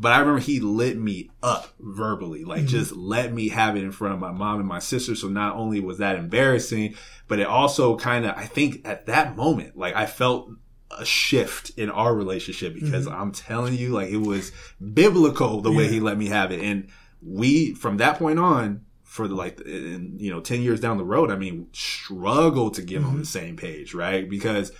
But I remember he lit me up verbally, like mm-hmm. just let me have it in front of my mom and my sister. So not only was that embarrassing, but it also kind of, I think at that moment, like I felt a shift in our relationship because mm-hmm. I'm telling you, like it was biblical the yeah. way he let me have it. And we, from that point on, for the like, in, you know, 10 years down the road, I mean, struggle to get mm-hmm. on the same page, right? Because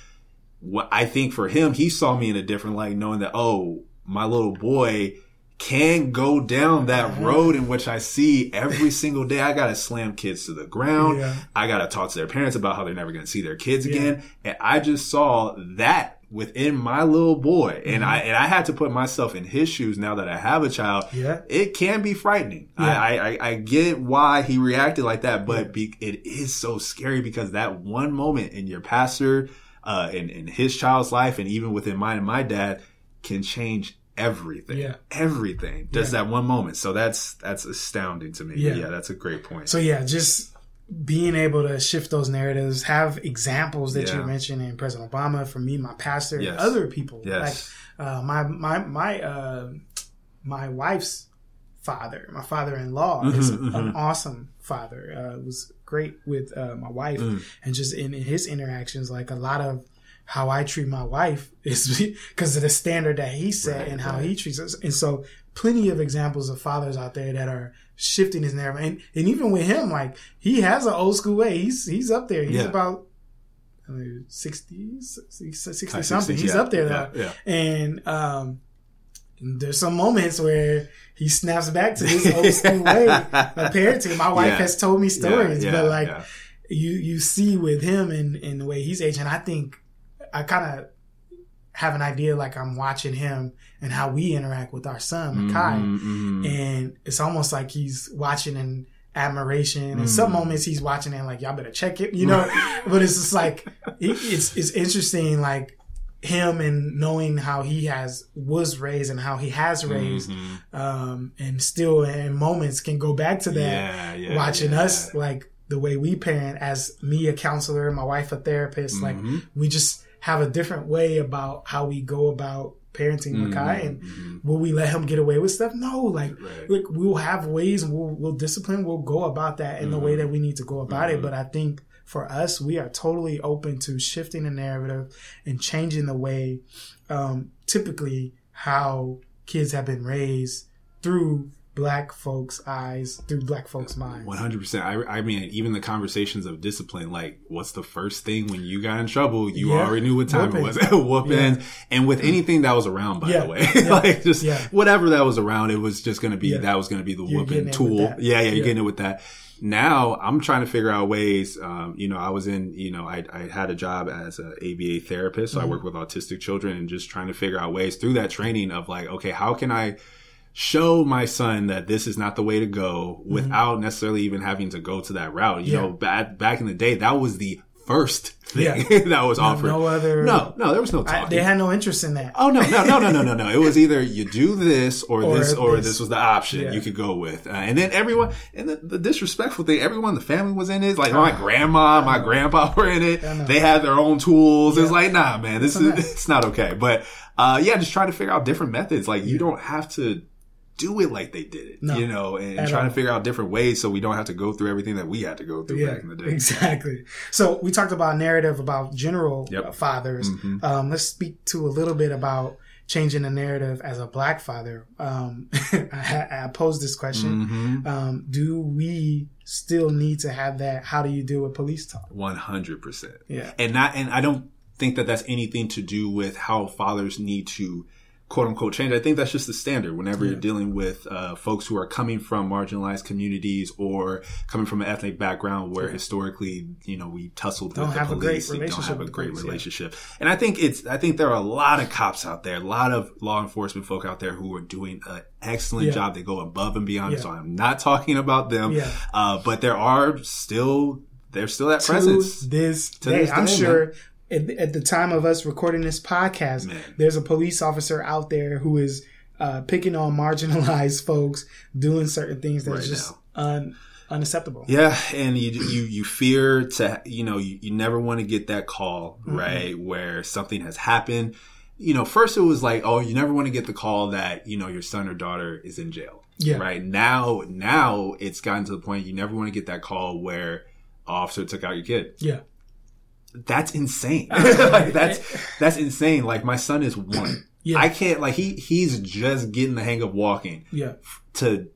what I think for him, he saw me in a different light, knowing that, oh, my little boy can go down that road in which I see every single day. I gotta slam kids to the ground. Yeah. I gotta talk to their parents about how they're never gonna see their kids yeah. again. And I just saw that within my little boy. Mm-hmm. And I, and I had to put myself in his shoes now that I have a child. Yeah. It can be frightening. Yeah. I, I, I get why he reacted like that, but be, it is so scary because that one moment in your pastor, uh, in, in his child's life and even within mine and my dad can change everything. Yeah. Everything. Just yeah. that one moment. So that's that's astounding to me. Yeah. yeah, that's a great point. So yeah, just being able to shift those narratives, have examples that yeah. you mentioned in President Obama, for me, my pastor, yes. other people. Yes. Like uh, my my my uh, my wife's father, my father-in-law, mm-hmm, is mm-hmm. an awesome father. Uh, was great with uh, my wife, mm. and just in, in his interactions, like a lot of how I treat my wife is because of the standard that he set right, and how right. he treats us. And so plenty of examples of fathers out there that are shifting his narrative. And, and even with him, like he has an old school way. He's, he's up there. He's yeah. about 60, 60, 60 something. He's yeah, up there though. Yeah, and, um, there's some moments where he snaps back to his old school way of parenting. My wife has told me stories, but like you, you see with him and, and the way he's aging, I think I kind of have an idea like I'm watching him and how we interact with our son, Makai. Mm-hmm, mm-hmm. And it's almost like he's watching in admiration. Mm-hmm. And some moments he's watching and like, y'all better check it, you know? but it's just like, it, it's, it's interesting, like, him and knowing how he has was raised and how he has raised mm-hmm. um and still in moments can go back to that yeah, yeah, watching yeah. us like the way we parent as me a counselor my wife a therapist mm-hmm. like we just have a different way about how we go about parenting mm-hmm. Makai and mm-hmm. will we let him get away with stuff? No, like, right. like we'll have ways and we'll, we'll discipline, we'll go about that in mm-hmm. the way mm-hmm. that we need to go about it. Mm-hmm. But I think for us, we are totally open to shifting the narrative and changing the way, um, typically how kids have been raised through black folks' eyes through black folks' minds. One hundred percent. I mean, even the conversations of discipline. Like, what's the first thing when you got in trouble? You yeah. already knew what time Whooping. it was. Whooping. Yeah. And with anything that was around, by yeah. the way, like just whatever that was around, it was just going to be that was going to be the you're whooping tool. Yeah, yeah, you're getting it with that. Now I'm trying to figure out ways. Um, you know, I was in. You know, I, I had a job as an ABA therapist, so mm-hmm. I work with autistic children, and just trying to figure out ways through that training of like, okay, how can I show my son that this is not the way to go mm-hmm. without mm-hmm. necessarily even having to go to that route. You yeah. know, back back in the day, that was the first thing yeah. that was offered. No, other. No, no, there was no talking. I, they had no interest in that. Oh no, no, no, no, no, no, no. It was either you do this or, or this or this. this was the option yeah. you could go with. Uh, and then everyone, and the, the, disrespectful thing, everyone, in the family was in it. Like my grandma, my grandpa were in it. They had their own tools. It's like, nah, man, this is it's not okay. But uh, yeah, just trying to figure out different methods. Like you don't have to do it like they did it, no, you know, and trying all. to figure out different ways so we don't have to go through everything that we had to go through yeah, back in the day. Exactly. So we talked about narrative about general yep. fathers. Mm-hmm. Um, let's speak to a little bit about changing the narrative as a black father, um, I, I posed this question: mm-hmm. um, Do we still need to have that? How do you deal with police talk? One hundred percent. Yeah, and not, and I don't think that that's anything to do with how fathers need to quote unquote change. I think that's just the standard whenever yeah. you're dealing with uh, folks who are coming from marginalized communities or coming from an ethnic background where yeah. historically, you know, we tussled don't with the police. don't have a great police, relationship. Yeah. And I think it's, I think there are a lot of cops out there, a lot of law enforcement folk out there who are doing an excellent job. They go above and beyond. So I'm not talking about them, uh, but there are still, there's still that to presence. This to day, this I'm sure man at, at, the time of us recording this podcast, Man. there's a police officer out there who is uh, picking on marginalized folks doing certain things that's right just un, unacceptable. Yeah, and you you you fear to you know you, you never want to get that call mm-hmm. right where something has happened. You know, first it was like, oh, you never want to get the call that you know your son or daughter is in jail. Yeah. Right now, now it's gotten to the point you never want to get that call where officer took out your kid. Yeah that's insane. like that's that's insane. Like my son is one. Yeah. I can't like he he's just getting the hang of walking. Yeah. To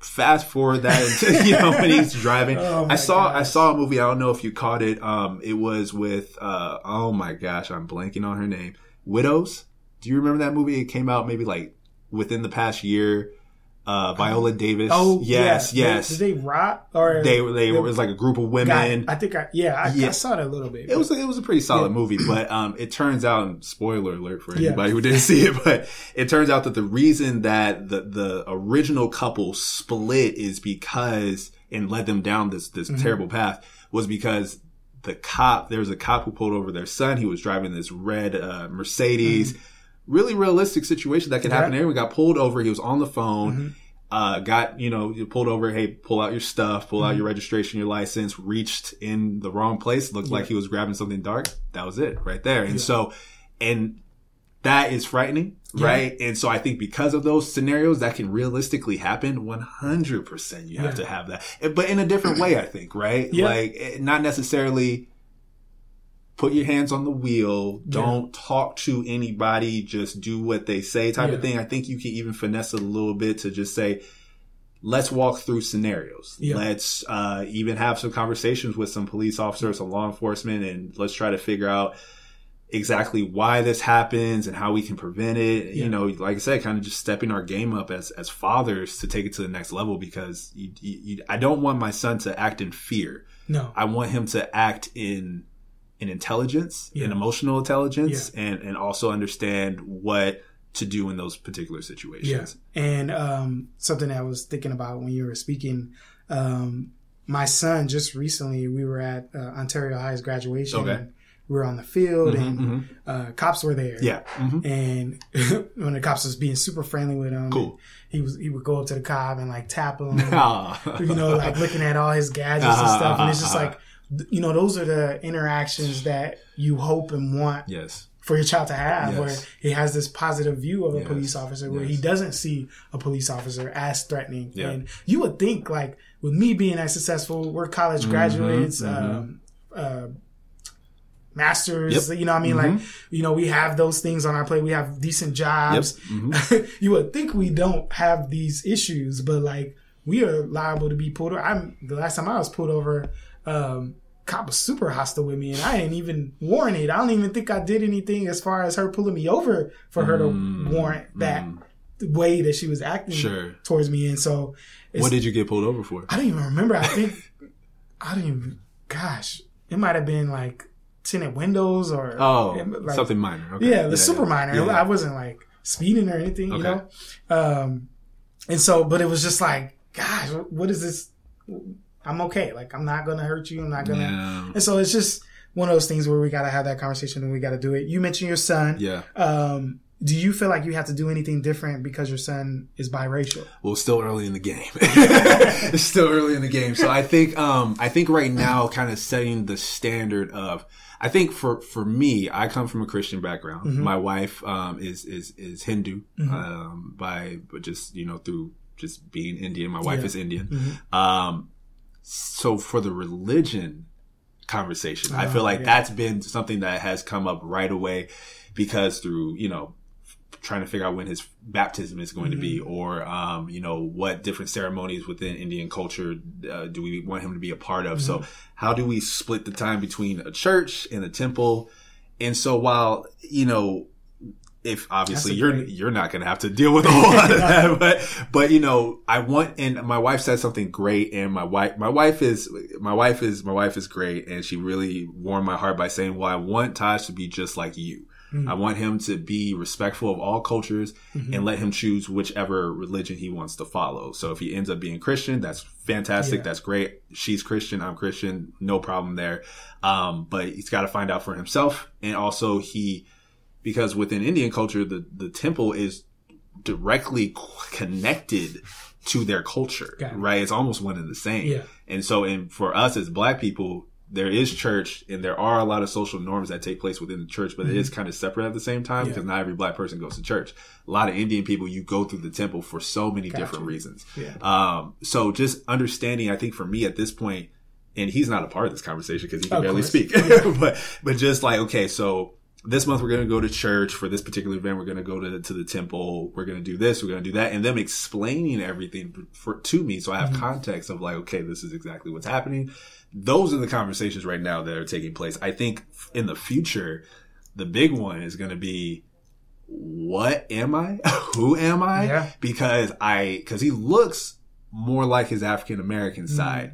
fast forward that into, you know when he's driving. Oh I saw gosh. I saw a movie. I don't know if you caught it. Um, it was with uh oh my gosh, I'm blanking on her name. Widows. Do you remember that movie? It came out maybe like within the past year uh, Viola Davis. Oh, yes, yeah. yes. Did they rock or they they, it was like a group of women? I think I yeah I, yeah. I saw it a little bit. It was a, it was a pretty solid yeah. movie, but um, it turns out spoiler alert for anybody yeah. who didn't see it, but it turns out that the reason that the the original couple split is because and led them down this this mm-hmm. terrible path was because the cop there was a cop who pulled over their son. He was driving this red uh, Mercedes. Mm-hmm really realistic situation that could happen yeah. We got pulled over. He was on the phone. Mm-hmm. Uh, got, you know, you pulled over. Hey, pull out your stuff, pull mm-hmm. out your registration, your license, reached in the wrong place. Looked yeah. like he was grabbing something dark. That was it right there. And yeah. so, and that is frightening, right? And so I think because of those scenarios that can realistically happen, 100% you have to have that, but in a different way, I think, right? Like eh, not necessarily, put your hands on the wheel. Don't yeah. talk to anybody. Just do what they say type yeah. of thing. I think you can even finesse it a little bit to just say, let's walk through scenarios. Yeah. Let's uh, even have some conversations with some police officers, some law enforcement, and let's try to figure out exactly why this happens and how we can prevent it. You know, like I said, kind of just stepping our game up as as fathers to take it to the next level because you, you, you, I don't want my son to act in fear. No, I want him to act in in intelligence, yeah. in emotional intelligence, yeah. and and also understand what to do in those particular situations. Yeah. And um, something I was thinking about when you were speaking, um, my son just recently we were at uh, Ontario High's graduation. Okay. We were on the field mm-hmm, and mm-hmm. Uh, cops were there. Yeah. Mm-hmm. And when the cops was being super friendly with him, cool. He was he would go up to the cop and like tap him, and, you know, like looking at all his gadgets uh-huh, and stuff. And it's just uh-huh. like you know, those are the interactions that you hope and want yes. for your child to have, yes. where he has this positive view of a yes. police officer, where he doesn't see a police officer as threatening. Yeah. And you would think, like, with me being as successful, we're college mm-hmm, graduates, mm-hmm. Um, uh, masters, yep. you know I mean? Mm-hmm. Like, you know, we have those things on our plate. We have decent jobs. Yep. Mm-hmm. you would think we don't have these issues, but like, we are liable to be pulled over. I'm the last time I was pulled over, um, cop was super hostile with me and I didn't even warrant it. I don't even think I did anything as far as her pulling me over for her mm, to warrant that mm. way that she was acting sure. towards me. And so, what did you get pulled over for? I don't even remember. I think I don't even. Gosh, it might have been like tinted windows or oh like, something minor. Okay. Yeah, the yeah, super yeah. minor. Yeah. I wasn't like speeding or anything, okay. you know. Um, and so, but it was just like, gosh, what is this? I'm okay. Like I'm not gonna hurt you. I'm not gonna. Yeah. And so it's just one of those things where we gotta have that conversation and we gotta do it. You mentioned your son. Yeah. Um, do you feel like you have to do anything different because your son is biracial? Well, still early in the game. it's still early in the game. So I think, um, I think right now, kind of setting the standard of, I think for, for me, I come from a Christian background. Mm-hmm. My wife, um, is, is, is Hindu, mm-hmm. um, by, but just, you know, through just being Indian. My wife yeah. is Indian. Mm-hmm. Um, so for the religion conversation, I feel like yeah. that's been something that has come up right away because through, you know, trying to figure out when his baptism is going mm-hmm. to be, mm-hmm. or um, you know what different ceremonies within Indian culture uh, do we want him to be a part of. Mm-hmm. So how do we split the time between a church and a temple? And so while you know if obviously you're great. you're not going to have to deal with a whole lot of that but but you know i want and my wife said something great and my wife my wife is my wife is my wife is great and she really warmed my heart by saying well i want taj to be just like you mm-hmm. i want him to be respectful of all cultures mm-hmm. and let him choose whichever religion he wants to follow so if he ends up being christian that's fantastic yeah. that's great she's christian i'm christian no problem there um, but he's got to find out for himself and also he because within Indian culture, the, the temple is directly connected to their culture, it. right? It's almost one and the same. Yeah. And so, and for us as black people, there is church and there are a lot of social norms that take place within the church, but mm-hmm. it is kind of separate at the same time yeah. because not every black person goes to church. A lot of Indian people, you go through the temple for so many gotcha. different reasons. Yeah. Um, so just understanding, I think for me at this point, and he's not a part of this conversation because he can barely speak, but, but just like, okay, so this month we're going to go to church for this particular event. We're going to go to, to the temple. We're going to do this. We're going to do that. And them explaining everything for, to me. So I have mm-hmm. context of like, okay, this is exactly what's happening. Those are the conversations right now that are taking place. I think in the future, the big one is going to be, what am I? Who am I? Yeah. Because I, cause he looks more like his African American mm-hmm. side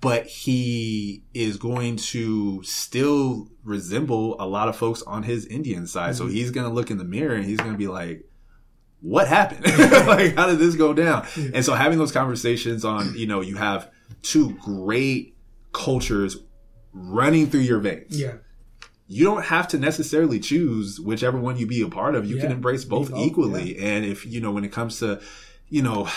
but he is going to still resemble a lot of folks on his Indian side. Mm-hmm. So he's going to look in the mirror and he's going to be like, what happened? like, how did this go down? Yeah. And so having those conversations on, you know, you have two great cultures running through your veins. Yeah. You don't have to necessarily choose whichever one you be a part of. You yeah. can embrace both equally. Yeah. And if, you know, when it comes to, you know,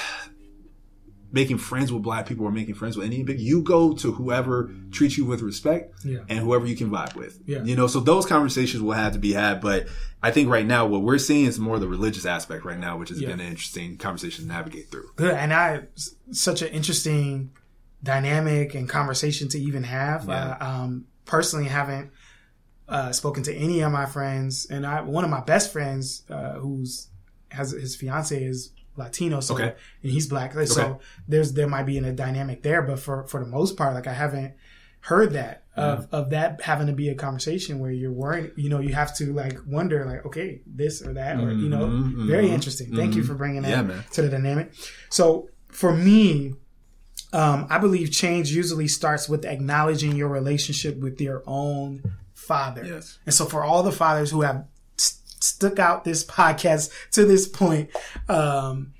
making friends with black people or making friends with Indian people, you go to whoever treats you with respect yeah. and whoever you can vibe with. Yeah. You know, so those conversations will have to be had. But I think right now what we're seeing is more the religious aspect right now, which has yeah. been an interesting conversation to navigate through. And I, such an interesting dynamic and conversation to even have. Yeah. Uh, um, personally haven't uh, spoken to any of my friends and I, one of my best friends, uh, who's has his fiance is Latino, so okay. and he's black. So okay. there's there might be in a dynamic there, but for for the most part, like I haven't heard that of mm-hmm. of that having to be a conversation where you're worried. You know, you have to like wonder, like, okay, this or that, or you know, mm-hmm. very mm-hmm. interesting. Thank you mm-hmm. for bringing that yeah, to the dynamic. So for me. Um, I believe change usually starts with acknowledging your relationship with your own father. Yes. And so for all the fathers who have stuck out this podcast to this point, um,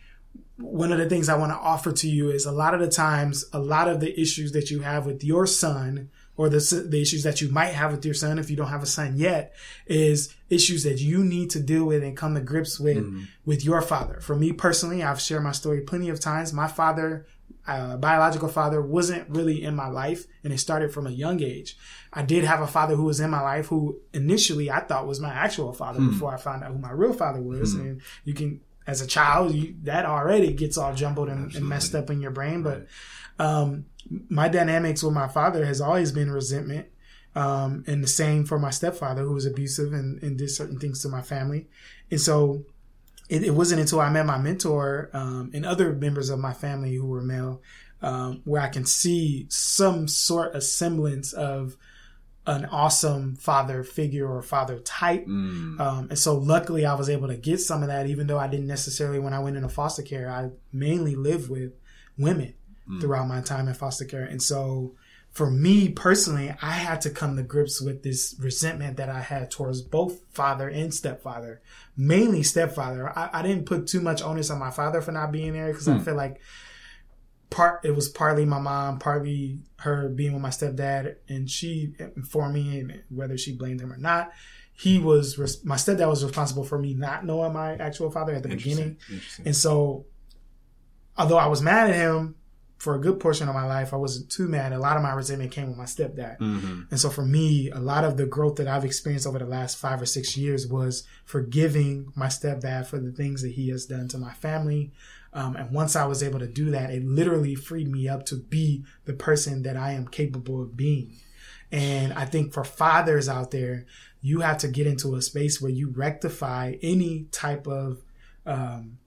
one of the things I want to offer to you is a lot of the times, a lot of the issues that you have with your son or the, the issues that you might have with your son if you don't have a son yet is issues that you need to deal with and come to grips with mm-hmm. with your father. For me personally, I've shared my story plenty of times. My father uh, biological father wasn't really in my life and it started from a young age. I did have a father who was in my life who initially I thought was my actual father hmm. before I found out who my real father was. Hmm. And you can, as a child, you, that already gets all jumbled and, and, messed up in your brain. But, um, my dynamics with my father has always been resentment. Um, and the same for my stepfather who was abusive and, and did certain things to my family. And so, it, it wasn't until I met my mentor um, and other members of my family who were male um, where I can see some sort of semblance of an awesome father figure or father type. Mm. Um, and so luckily I was able to get some of that, even though I didn't necessarily, when I went into foster care, I mainly lived with women mm. throughout my time in foster care. And so for me personally, I had to come to grips with this resentment that I had towards both father and stepfather, mainly stepfather. I, I didn't put too much onus on my father for not being there because hmm. I feel like part it was partly my mom, partly her being with my stepdad, and she informed me, and whether she blamed him or not, he was my stepdad was responsible for me not knowing my actual father at the beginning, and so although I was mad at him for a good portion of my life, I wasn't too mad. A lot of my resentment came with my stepdad. Mm-hmm. And so for me, a lot of the growth that I've experienced over the last five or six years was forgiving my stepdad for the things that he has done to my family. Um, and once I was able to do that, it literally freed me up to be the person that I am capable of being. And I think for fathers out there, you have to get into a space where you rectify any type of um,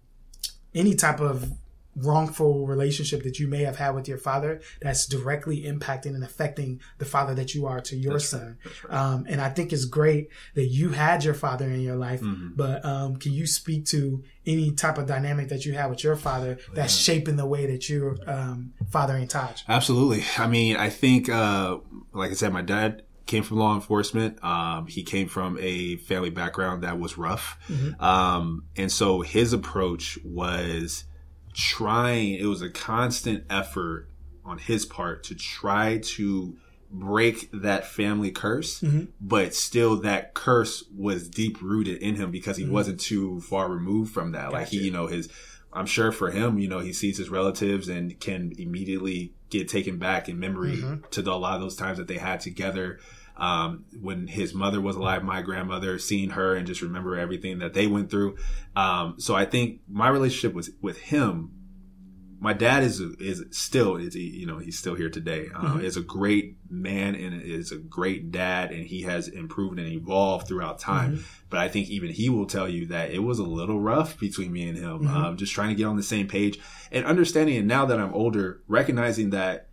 any type of wrongful relationship that you may have had with your father that's directly impacting and affecting the father that you are to your that's son. Right. Right. Um, and I think it's great that you had your father in your life, mm-hmm. but um, can you speak to any type of dynamic that you had with your father that's yeah. shaping the way that you're um, fathering Taj? Absolutely. I mean, I think, uh, like I said, my dad came from law enforcement. Um, he came from a family background that was rough. Mm-hmm. Um, and so his approach was trying, it was a constant effort on his part to try to break that family curse, mm-hmm. but still that curse was deep rooted in him because he mm-hmm. wasn't too far removed from that. Gotcha. Like he, you know, his, I'm sure for him, you know, he sees his relatives and can immediately get taken back in memory mm-hmm. to the, a lot of those times that they had together. Um, when his mother was alive, my grandmother, seeing her and just remember everything that they went through. Um, so I think my relationship was with him. My dad is is still is you know he's still here today. Um, mm-hmm. is a great man and is a great dad, and he has improved and evolved throughout time. Mm-hmm. But I think even he will tell you that it was a little rough between me and him. Mm-hmm. Um, just trying to get on the same page and understanding. And now that I'm older, recognizing that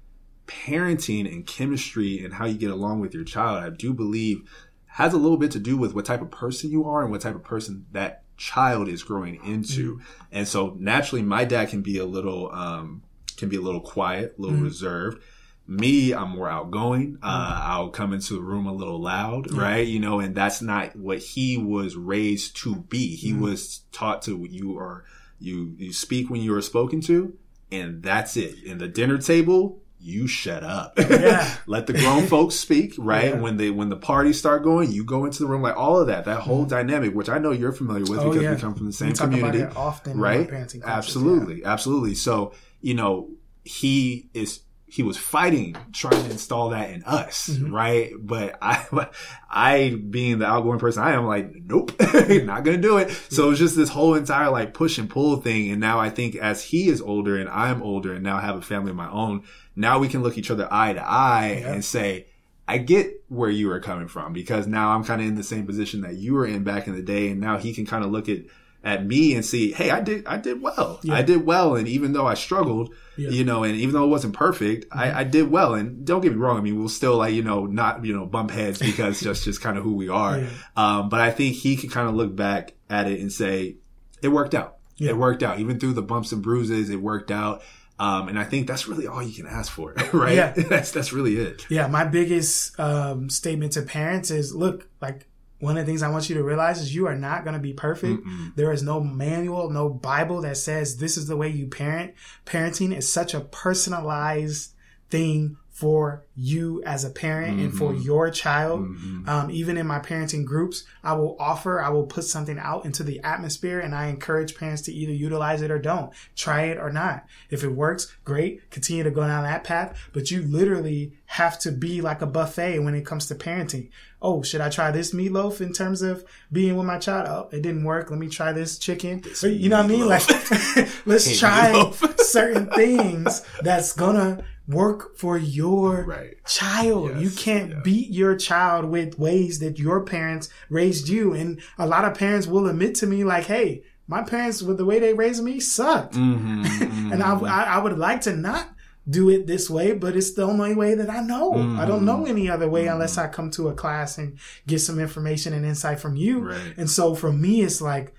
parenting and chemistry and how you get along with your child, I do believe has a little bit to do with what type of person you are and what type of person that child is growing into. Mm-hmm. And so naturally my dad can be a little um can be a little quiet, a little mm-hmm. reserved. Me, I'm more outgoing. Uh, mm-hmm. I'll come into the room a little loud, right? You know, and that's not what he was raised to be. He mm-hmm. was taught to you are you you speak when you are spoken to, and that's it. In the dinner table, you shut up. Yeah. Let the grown folks speak, right? Yeah. When they when the parties start going, you go into the room like all of that. That whole mm-hmm. dynamic, which I know you're familiar with oh, because yeah. we come from the same community. often right? absolutely. Absolutely. So, you know, he is he was fighting trying to install that in us, mm-hmm. right? But I, I being the outgoing person I am, like, nope, not gonna do it. So it was just this whole entire like push and pull thing. And now I think as he is older and I'm older and now have a family of my own, now we can look each other eye to eye yeah. and say, I get where you are coming from because now I'm kind of in the same position that you were in back in the day. And now he can kind of look at, at me and see, hey, I did, I did well. Yeah. I did well. And even though I struggled, yeah. you know, and even though it wasn't perfect, mm-hmm. I, I, did well. And don't get me wrong. I mean, we'll still like, you know, not, you know, bump heads because just, just kind of who we are. Yeah. Um, but I think he can kind of look back at it and say, it worked out. It worked out. Even through the bumps and bruises, it worked out. Um, and I think that's really all you can ask for, right? Yeah. that's, that's really it. Yeah. My biggest, um, statement to parents is look, like, one of the things I want you to realize is you are not going to be perfect. There is no manual, no Bible that says this is the way you parent. Parenting is such a personalized thing for you as a parent mm-hmm. and for mm-hmm. your child. Mm-hmm. Um, even in my parenting groups, I will offer, I will put something out into the atmosphere and I encourage parents to either utilize it or don't. Try it or not. If it works, great. Continue to go down that path. But you literally have to be like a buffet when it comes to parenting. Oh, should I try this meatloaf in terms of being with my child? Oh, it didn't work. Let me try this chicken. This you know what I mean? Like, let's try certain things that's gonna work for your right. child. Yes, you can't yeah. beat your child with ways that your parents raised you. And a lot of parents will admit to me like, Hey, my parents with the way they raised me sucked. Mm-hmm, mm-hmm. and I, I, I, would like to not do it this way, but it's the only way that I know. Mm-hmm. I don't know mm-hmm. any other way mm-hmm. unless I come to a class and get some information and insight from you. Right. And so for me, it's like,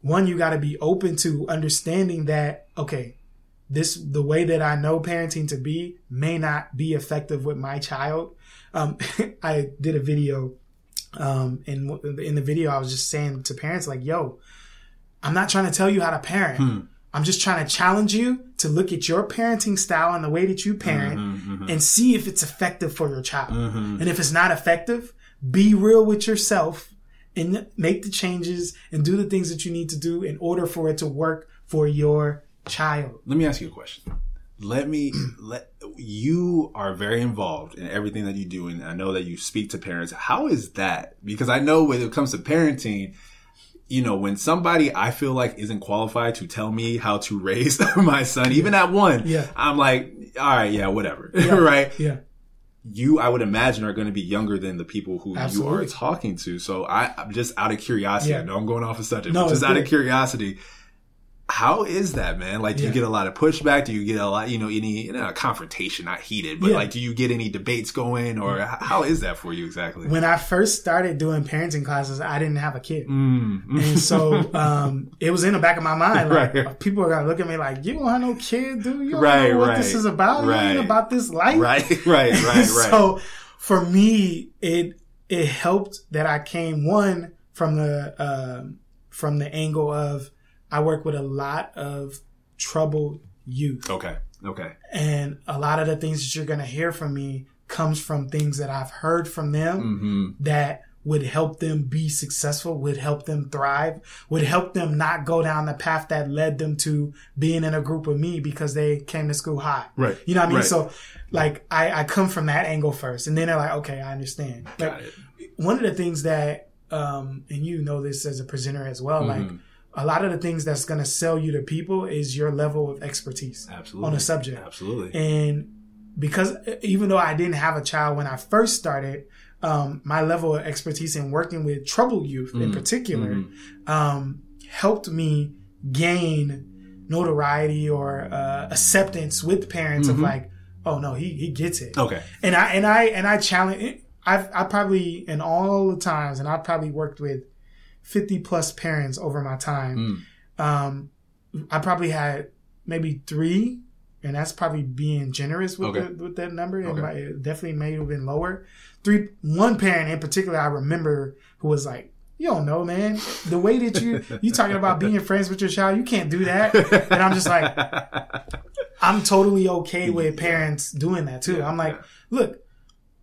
one, you got to be open to understanding that, okay, this the way that I know parenting to be may not be effective with my child. Um, I did a video, um, and in the video I was just saying to parents like, "Yo, I'm not trying to tell you how to parent. Hmm. I'm just trying to challenge you to look at your parenting style and the way that you parent, mm-hmm, mm-hmm. and see if it's effective for your child. Mm-hmm. And if it's not effective, be real with yourself." And make the changes and do the things that you need to do in order for it to work for your child. Let me ask you a question. Let me let you are very involved in everything that you do, and I know that you speak to parents. How is that? Because I know when it comes to parenting, you know, when somebody I feel like isn't qualified to tell me how to raise my son, even at one, yeah. I'm like, all right, yeah, whatever, yeah. right? Yeah. you, I would imagine, are going to be younger than the people who Absolutely. you are talking to. So I, I'm just out of curiosity. Yeah. I know I'm going off a subject, no, but just out good. of curiosity, how is that, man? Like, do yeah. you get a lot of pushback? Do you get a lot, you know, any you know, confrontation, not heated, but yeah. like, do you get any debates going, or how is that for you exactly? When I first started doing parenting classes, I didn't have a kid, mm. and so um, it was in the back of my mind. Like, right. people are gonna look at me like, "You don't have no kid, do you? Don't right, know what right, this is about? Right. About this life, right, right, right, right." so for me, it it helped that I came one from the uh, from the angle of I work with a lot of troubled youth. Okay. Okay. And a lot of the things that you're going to hear from me comes from things that I've heard from them mm-hmm. that would help them be successful, would help them thrive, would help them not go down the path that led them to being in a group with me because they came to school high. Right. You know what I mean? Right. So like I, I come from that angle first and then they're like, okay, I understand. Got like it. one of the things that, um, and you know this as a presenter as well, mm-hmm. like a lot of the things that's going to sell you to people is your level of expertise Absolutely. on a subject. Absolutely. And because even though I didn't have a child when I first started, um, my level of expertise in working with troubled youth mm in particular mm-hmm. um, helped me gain notoriety or uh, acceptance with parents mm-hmm. of like, oh no, he he gets it. Okay. And I and I and I challenge. I've I probably in all the times, and I've probably worked with 50 plus parents over my time. Mm. Um, I probably had maybe three, and that's probably being generous with, okay. the, with that number. Okay. It, might, it definitely may have been lower. Three, one parent in particular, I remember who was like, you don't know, man. The way that you you talking about being friends with your child, you can't do that. And I'm just like, I'm totally okay with parents doing that too. I'm like, look,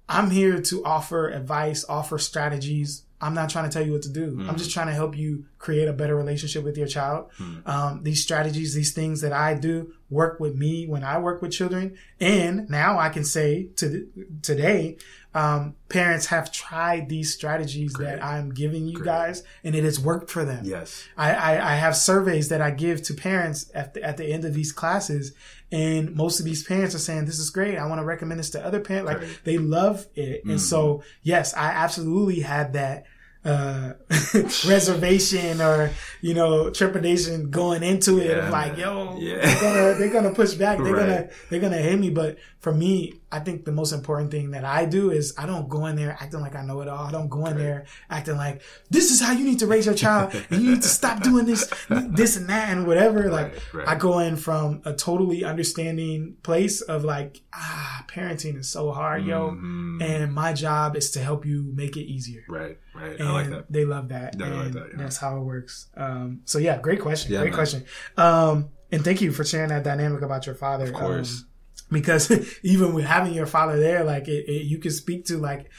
I'm here to offer advice, offer strategies, I'm not trying to tell you what to do. Mm-hmm. I'm just trying to help you create a better relationship with your child. Mm-hmm. Um, these strategies, these things that I do work with me when I work with children. And now I can say to today, um, parents have tried these strategies Great. that I'm giving you Great. guys and it has worked for them. Yes. I, I, I, have surveys that I give to parents at the, at the end of these classes and most of these parents are saying, this is great. I want to recommend this to other parents. Like they love it. Mm-hmm. And so, yes, I absolutely had that uh, reservation or you know trepidation going into it yeah. of like yo yeah. they're gonna they're gonna push back they're right. gonna they're gonna hit me but for me I think the most important thing that I do is I don't go in there acting like I know it all I don't go in right. there acting like this is how you need to raise your child and you need to stop doing this this and that and whatever right. like I go in from a totally understanding place of like ah parenting is so hard yo mm-hmm. and my job is to help you make it easier right right and I like that they love that and like that, yeah. that's how it works um, so yeah great question yeah, great man. question um, and thank you for sharing that dynamic about your father of course um, because even with having your father there like it, it, you can speak to like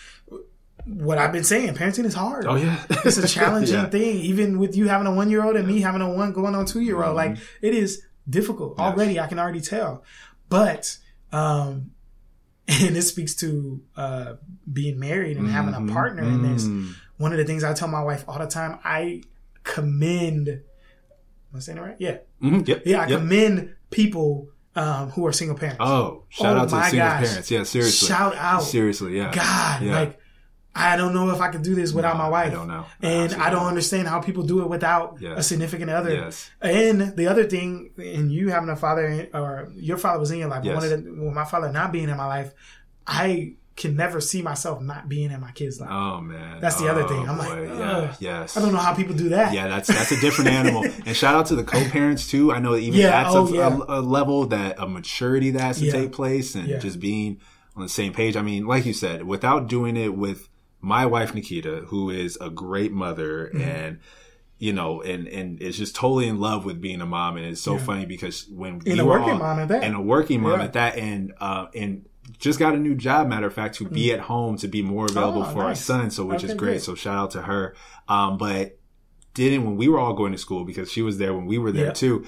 what I've been saying, parenting is hard. Oh yeah, it's a challenging yeah. thing. Even with you having a one year old and me having a one going on two year old, mm-hmm. like it is difficult yes. already. I can already tell. But um, and this speaks to uh, being married and mm-hmm. having a mm-hmm. partner mm-hmm. in this. Mm. One of the things I tell my wife all the time, I commend. Am I saying it right? Yeah. Mm-hmm. Yep. Yeah, I yep. commend people um, who are single parents. Oh, shout oh, out to single gosh. parents. Yeah, seriously. Shout out. Seriously, yeah. God, yeah. like I don't know if I could do this without no, my wife. I don't know. And I don't understand how people do it without yes. a significant other. Yes. And the other thing, and you having a father, or your father was in your life, yes. one of the, well, my father not being in my life, I can never see myself not being in my kids' life. Oh man, that's the oh, other thing. I'm boy. like, yeah, yes. I don't know how people do that. Yeah, that's that's a different animal. and shout out to the co-parents too. I know even yeah, that's oh, a, yeah. a, a, level that a maturity that has to yeah. take place, and just being on the same page. I mean, like you said, without doing it with my wife Nikita, who is a great mother mm-hmm. and you know, and and is just totally in love with being a mom, and it's so yeah. funny because when in a working mom at that, and a working mom yeah. at that, and uh, and just got a new job, matter of fact, to be mm. at home, to be more available oh, for nice. our son. So, which is great. Good. So, shout out to her. Um, but didn't when we were all going to school because she was there when we were there yeah. too.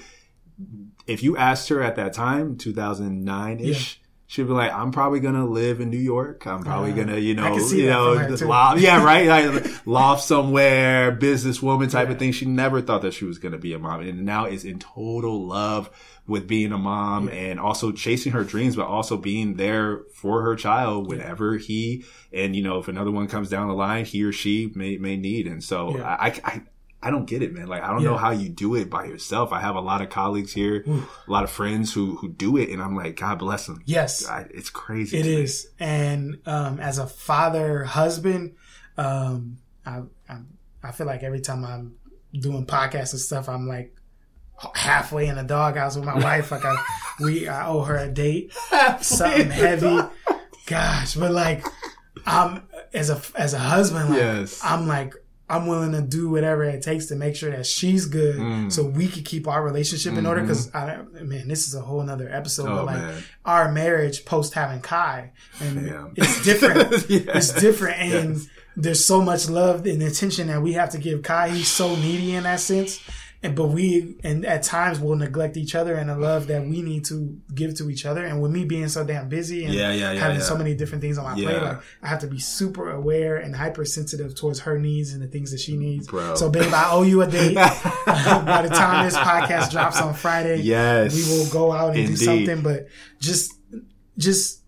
If you asked her at that time, 2009 ish, she'd be like, I'm probably gonna live in New York. I'm probably uh, gonna, you know, you know, loft, yeah, right, like, loft somewhere, businesswoman type yeah. of thing. She never thought that she was gonna be a mom, and now is in total love with being a mom yeah. and also chasing her dreams, but also being there for her child whenever he and you know if another one comes down the line, he or she may may need. And so I, I I don't get it, man. Like I don't yeah. know how you do it by yourself. I have a lot of colleagues here, a lot of friends who who do it, and I'm like, God bless them. Yes, God, it's crazy. It is, me. and um, as a father, husband, um, I, I I feel like every time I'm doing podcasts and stuff, I'm like halfway in the doghouse with my wife. Like I, we, I owe her a date, something heavy. Gosh, but like, I'm as a as a husband, like yes. I'm like I'm willing to do whatever it takes to make sure that she's good, mm. so we could keep our relationship in mm-hmm. order. Because I, man, this is a whole nother episode. Oh, but like man. our marriage post having Kai, and Damn. it's different. yes. It's different, and yes. there's so much love and attention that we have to give Kai. He's so needy in that sense, and but we and at times we'll neglect each other and the love that we need to give to each other. And with me being so damn busy and yeah, yeah, yeah, having so many different things on my plate, like I have to be super aware and hypersensitive towards her needs and the things that she needs. Bro. So, babe, I owe you a date. By the time this podcast drops on Friday, yes, we will go out and Indeed. do something. But just, just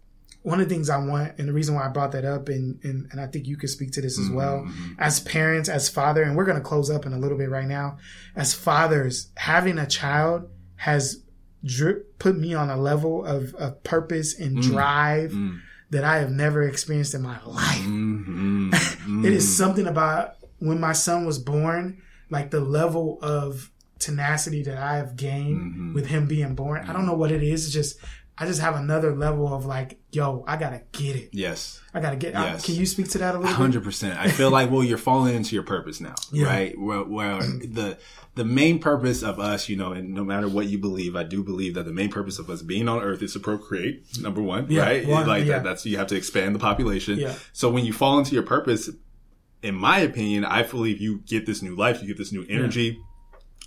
one of the things I want, and the reason why I brought that up, and and, and I think you could speak to this as well, mm-hmm. as parents, as father, and we're going to close up in a little bit right now. As fathers, having a child has drip, put me on a level of, of purpose and mm. drive mm. that I have never experienced in my life. Mm-hmm. it is mm. something about when my son was born, like the level of tenacity that I have gained mm-hmm. with him being born. I don't know what it is. It's just I just have another level of like, yo, I gotta get it. Yes. I gotta get. Yes. I, can you speak to that a little? Hundred percent. I feel like well, you're falling into your purpose now, yeah. right? Well, where the the main purpose of us, you know, and no matter what you believe, I do believe that the main purpose of us being on Earth is to procreate. Number one, yeah, right? One, like yeah. that, that's you have to expand the population. Yeah. So when you fall into your purpose, in my opinion, I believe you get this new life, you get this new energy.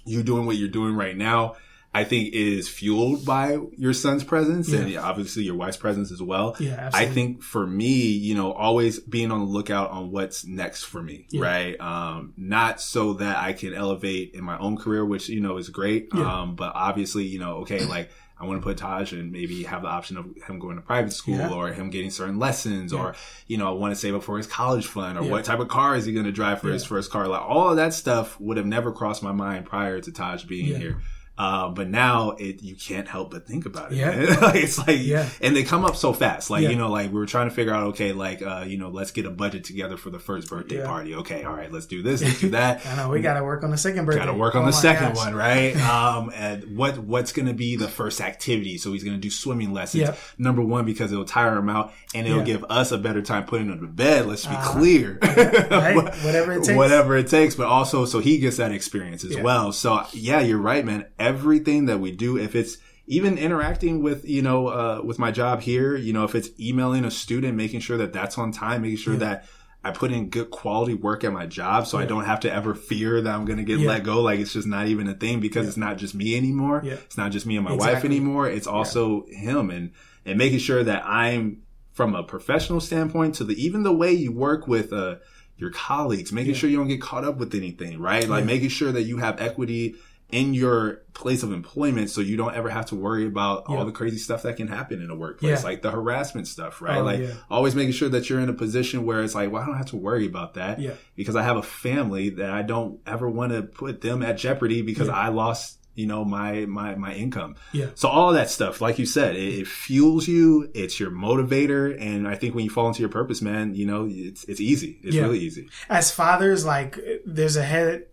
You doing what you're doing right now I think is fueled by your son's presence yeah. and obviously your wife's presence as well. Yeah, absolutely. I think for me, you know, always being on the lookout on what's next for me, yeah. right? Um, not so that I can elevate in my own career, which, you know, is great. Yeah. Um, but obviously, you know, okay, like I want to put Taj and maybe have the option of him going to private school yeah. or him getting certain lessons yeah. or, you know, I want to save up for his college fund or yeah. what type of car is he going to drive for his first car? Like all of that stuff would have never crossed my mind prior to Taj being here. Uh, but now it you can't help but think about it. Yeah, like, it's like yeah, and they come up so fast. Like yeah. you know, like we were trying to figure out, okay, like uh, you know, let's get a budget together for the first birthday yeah. party. Okay, all right, let's do this, let's do that. I know we got to work on the second birthday. Got to work on oh the second gosh. one, right? um, and what what's going to be the first activity? So he's going to do swimming lessons. Yep. Number one because it'll tire him out and it'll give us a better time putting him to bed. Let's be uh, clear, right? whatever it takes, whatever it takes. But also, so he gets that experience as well. So yeah, you're right, man. Everything that we do, if it's even interacting with, you know, uh, with my job here, you know, if it's emailing a student, making sure that that's on time, making sure yeah. that I put in good quality work at my job so yeah. I don't have to ever fear that I'm going to get yeah. let go. Like it's just not even a thing because it's not just me anymore. It's not just me and my exactly. wife anymore. It's also him and, and making sure that I'm from a professional standpoint to the, even the way you work with, uh, your colleagues, making sure you don't get caught up with anything, right? Like making sure that you have equity in your place of employment so you don't ever have to worry about yeah. all the crazy stuff that can happen in a workplace, yeah. like the harassment stuff, right? Oh, like yeah. always making sure that you're in a position where it's like, well, I don't have to worry about that yeah. because I have a family that I don't ever want to put them at jeopardy because I lost you know my my my income yeah so all that stuff like you said it, it, fuels you it's your motivator and i think when you fall into your purpose man you know it's it's easy it's really easy as fathers like there's a head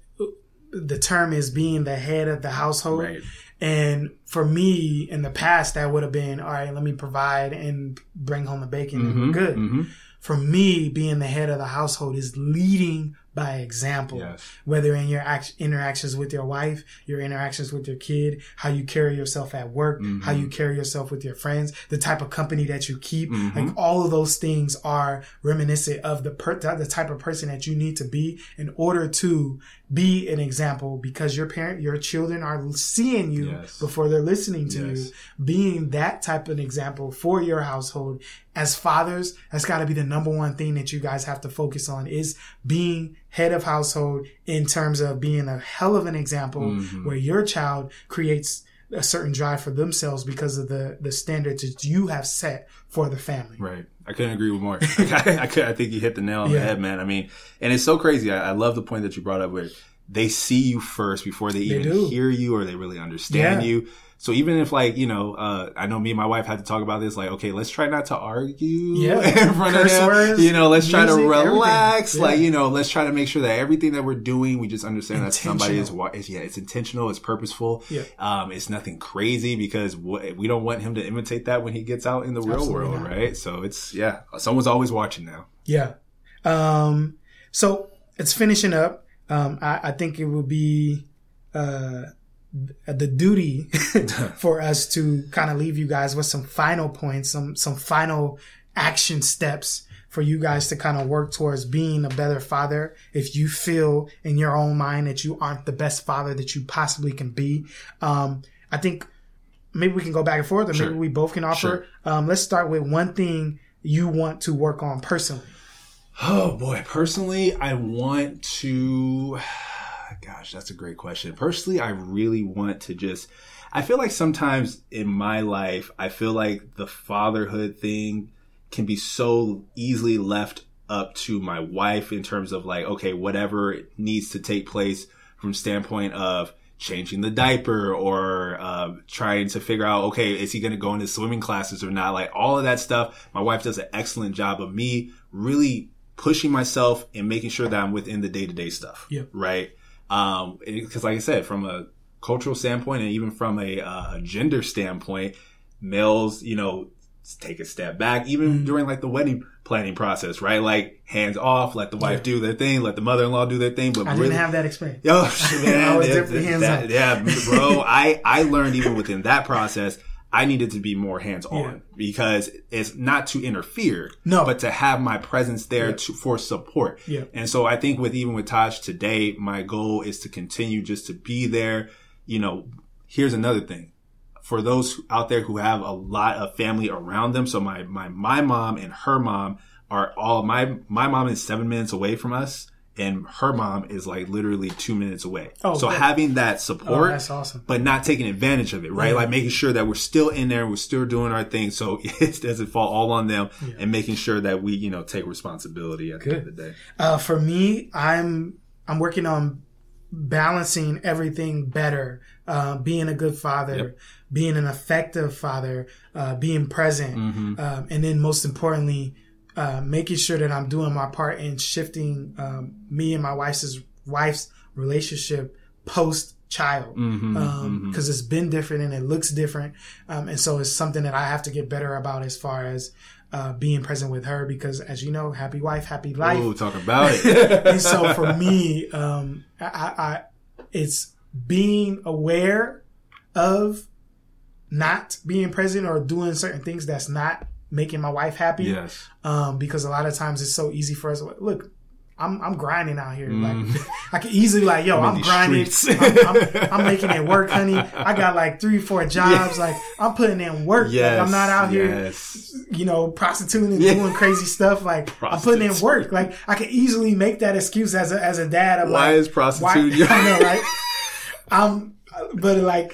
the term is being the head of the household. Right. And for me, in the past, that would have been, all right, let me provide and bring home the bacon mm-hmm, and we're good. Mm-hmm. For me, being the head of the household is leading by example. Yes. Whether in your act- interactions with your wife, your interactions with your kid, how you carry yourself at work, mm-hmm. how you carry yourself with your friends, the type of company that you keep, mm-hmm. like all of those things are reminiscent of the per- the type of person that you need to be in order to be an example because your parent, your children are seeing you yes. before they're listening to yes. you, being that type of example for your household as fathers, that's got to be the number one thing that you guys have to focus on is being head of household in terms of being a hell of an example mm-hmm. where your child creates a certain drive for themselves because of the the standards that you have set for the family. Right. I couldn't agree with more. I, I, I, think you hit the nail on yeah. the head, man. I mean, and it's so crazy. I, I, love the point that you brought up where they see you first before they, they even do. hear you or they really understand yeah. you. So even if like, you know, uh, I know me and my wife had to talk about this, like, okay, let's try not to argue yeah. in front Curse of him. Words, you know, let's try to relax. Yeah. Like, you know, let's try to make sure that everything that we're doing, we just understand that somebody is, is, yeah, it's intentional, it's purposeful. Yeah. Um, it's nothing crazy because we don't want him to imitate that when he gets out in the real Absolutely world, not. right? So it's, yeah, someone's always watching now. Yeah. Um, so it's finishing up. Um, I, I think it would be, uh, the duty for us to kind of leave you guys with some final points, some some final action steps for you guys to kind of work towards being a better father. If you feel in your own mind that you aren't the best father that you possibly can be, um, I think maybe we can go back and forth, or sure. maybe we both can offer. Sure. Um, let's start with one thing you want to work on personally. Oh boy, personally, I want to gosh, that's a great question. Personally, I really want to just, I feel like sometimes in my life, I feel like the fatherhood thing can be so easily left up to my wife in terms of like, okay, whatever needs to take place from standpoint of changing the diaper or uh, trying to figure out, okay, is he going to go into swimming classes or not? Like all of that stuff. My wife does an excellent job of me really pushing myself and making sure that I'm within the day to day stuff. Yeah. Right. Um, because like I said, from a cultural standpoint and even from a uh, gender standpoint, males, you know, take a step back, even mm-hmm. during like the wedding planning process, right? Like hands off, let the wife yeah. do their thing, let the mother-in-law do their thing. But I really, didn't have that experience. Yo, man, I was definitely hands that, Yeah, bro. I I learned even within that process I needed to be more hands on yeah. because it's not to interfere, no, but to have my presence there yeah. to, for support. Yeah. And so I think with even with Taj today, my goal is to continue just to be there. You know, here's another thing for those out there who have a lot of family around them. So my, my, my mom and her mom are all my, my mom is seven minutes away from us and her mom is like literally two minutes away. Oh, so good. having that support, oh, that's awesome. But not taking advantage of it, right? Yeah. Like making sure that we're still in there, we're still doing our thing, so it doesn't fall all on them, yeah. and making sure that we, you know, take responsibility at good. the end of the day. Uh, for me, I'm I'm working on balancing everything better, uh, being a good father, yep. being an effective father, uh, being present, mm-hmm. um, and then most importantly uh, making sure that I'm doing my part in shifting um, me and my wife's wife's relationship post child because mm-hmm, um, mm-hmm. it's been different and it looks different. Um, and so it's something that i have to get better about as far as uh, being present with her because as you know happy wife happy life. Ooh, talk about it. And so for me um, I, I, it's being aware of not being present or doing certain things that's not making my wife happy. Yes. Um, because a lot of times it's so easy for us. Look, I'm I'm grinding out here. Mm. Like I can easily like, yo, I'm, I'm grinding. I'm, I'm, I'm, making it work, honey. I got like three, four jobs. Yeah. Like I'm putting in work. Yes. Like, I'm not out yes. here, you know, prostituting and doing crazy stuff. Like I'm putting in work. Like I can easily make that excuse as a as a dad. I'm why like, is prostituting? Why, I know, right? I'm, but like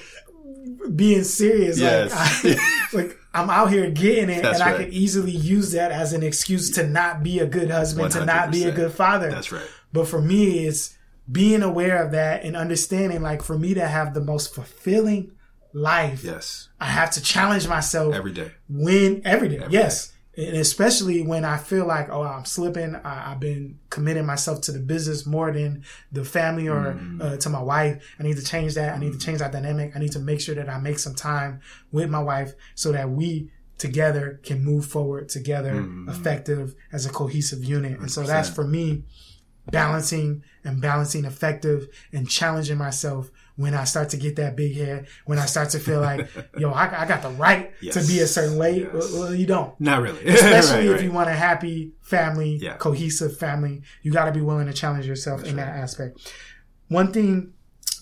being serious, yes. like, I, like I'm out here getting it, That's and right. I could easily use that as an excuse to not be a good husband, 100%. to not be a good father. That's right. But for me, it's being aware of that and understanding, like, for me to have the most fulfilling life, yes, I have to challenge myself every day. When every day, every yes. Day and especially when I feel like, oh, I'm slipping. I, have been committing myself to the business more than the family or mm. uh, to my wife. I need to change that. I need to change that dynamic. I need to make sure that I make some time with my wife so that we together can move forward together, mm. effective as a cohesive unit. 100%. And so that's for me balancing and balancing effective and challenging myself when I start to get that big head, when I start to feel like, yo, I, I got the right yes. to be a certain way. Yes. Well, well, you don't. Not really. Especially right, if right. you want a happy family, yeah. cohesive family, you got to be willing to challenge yourself That's in right. that aspect. One thing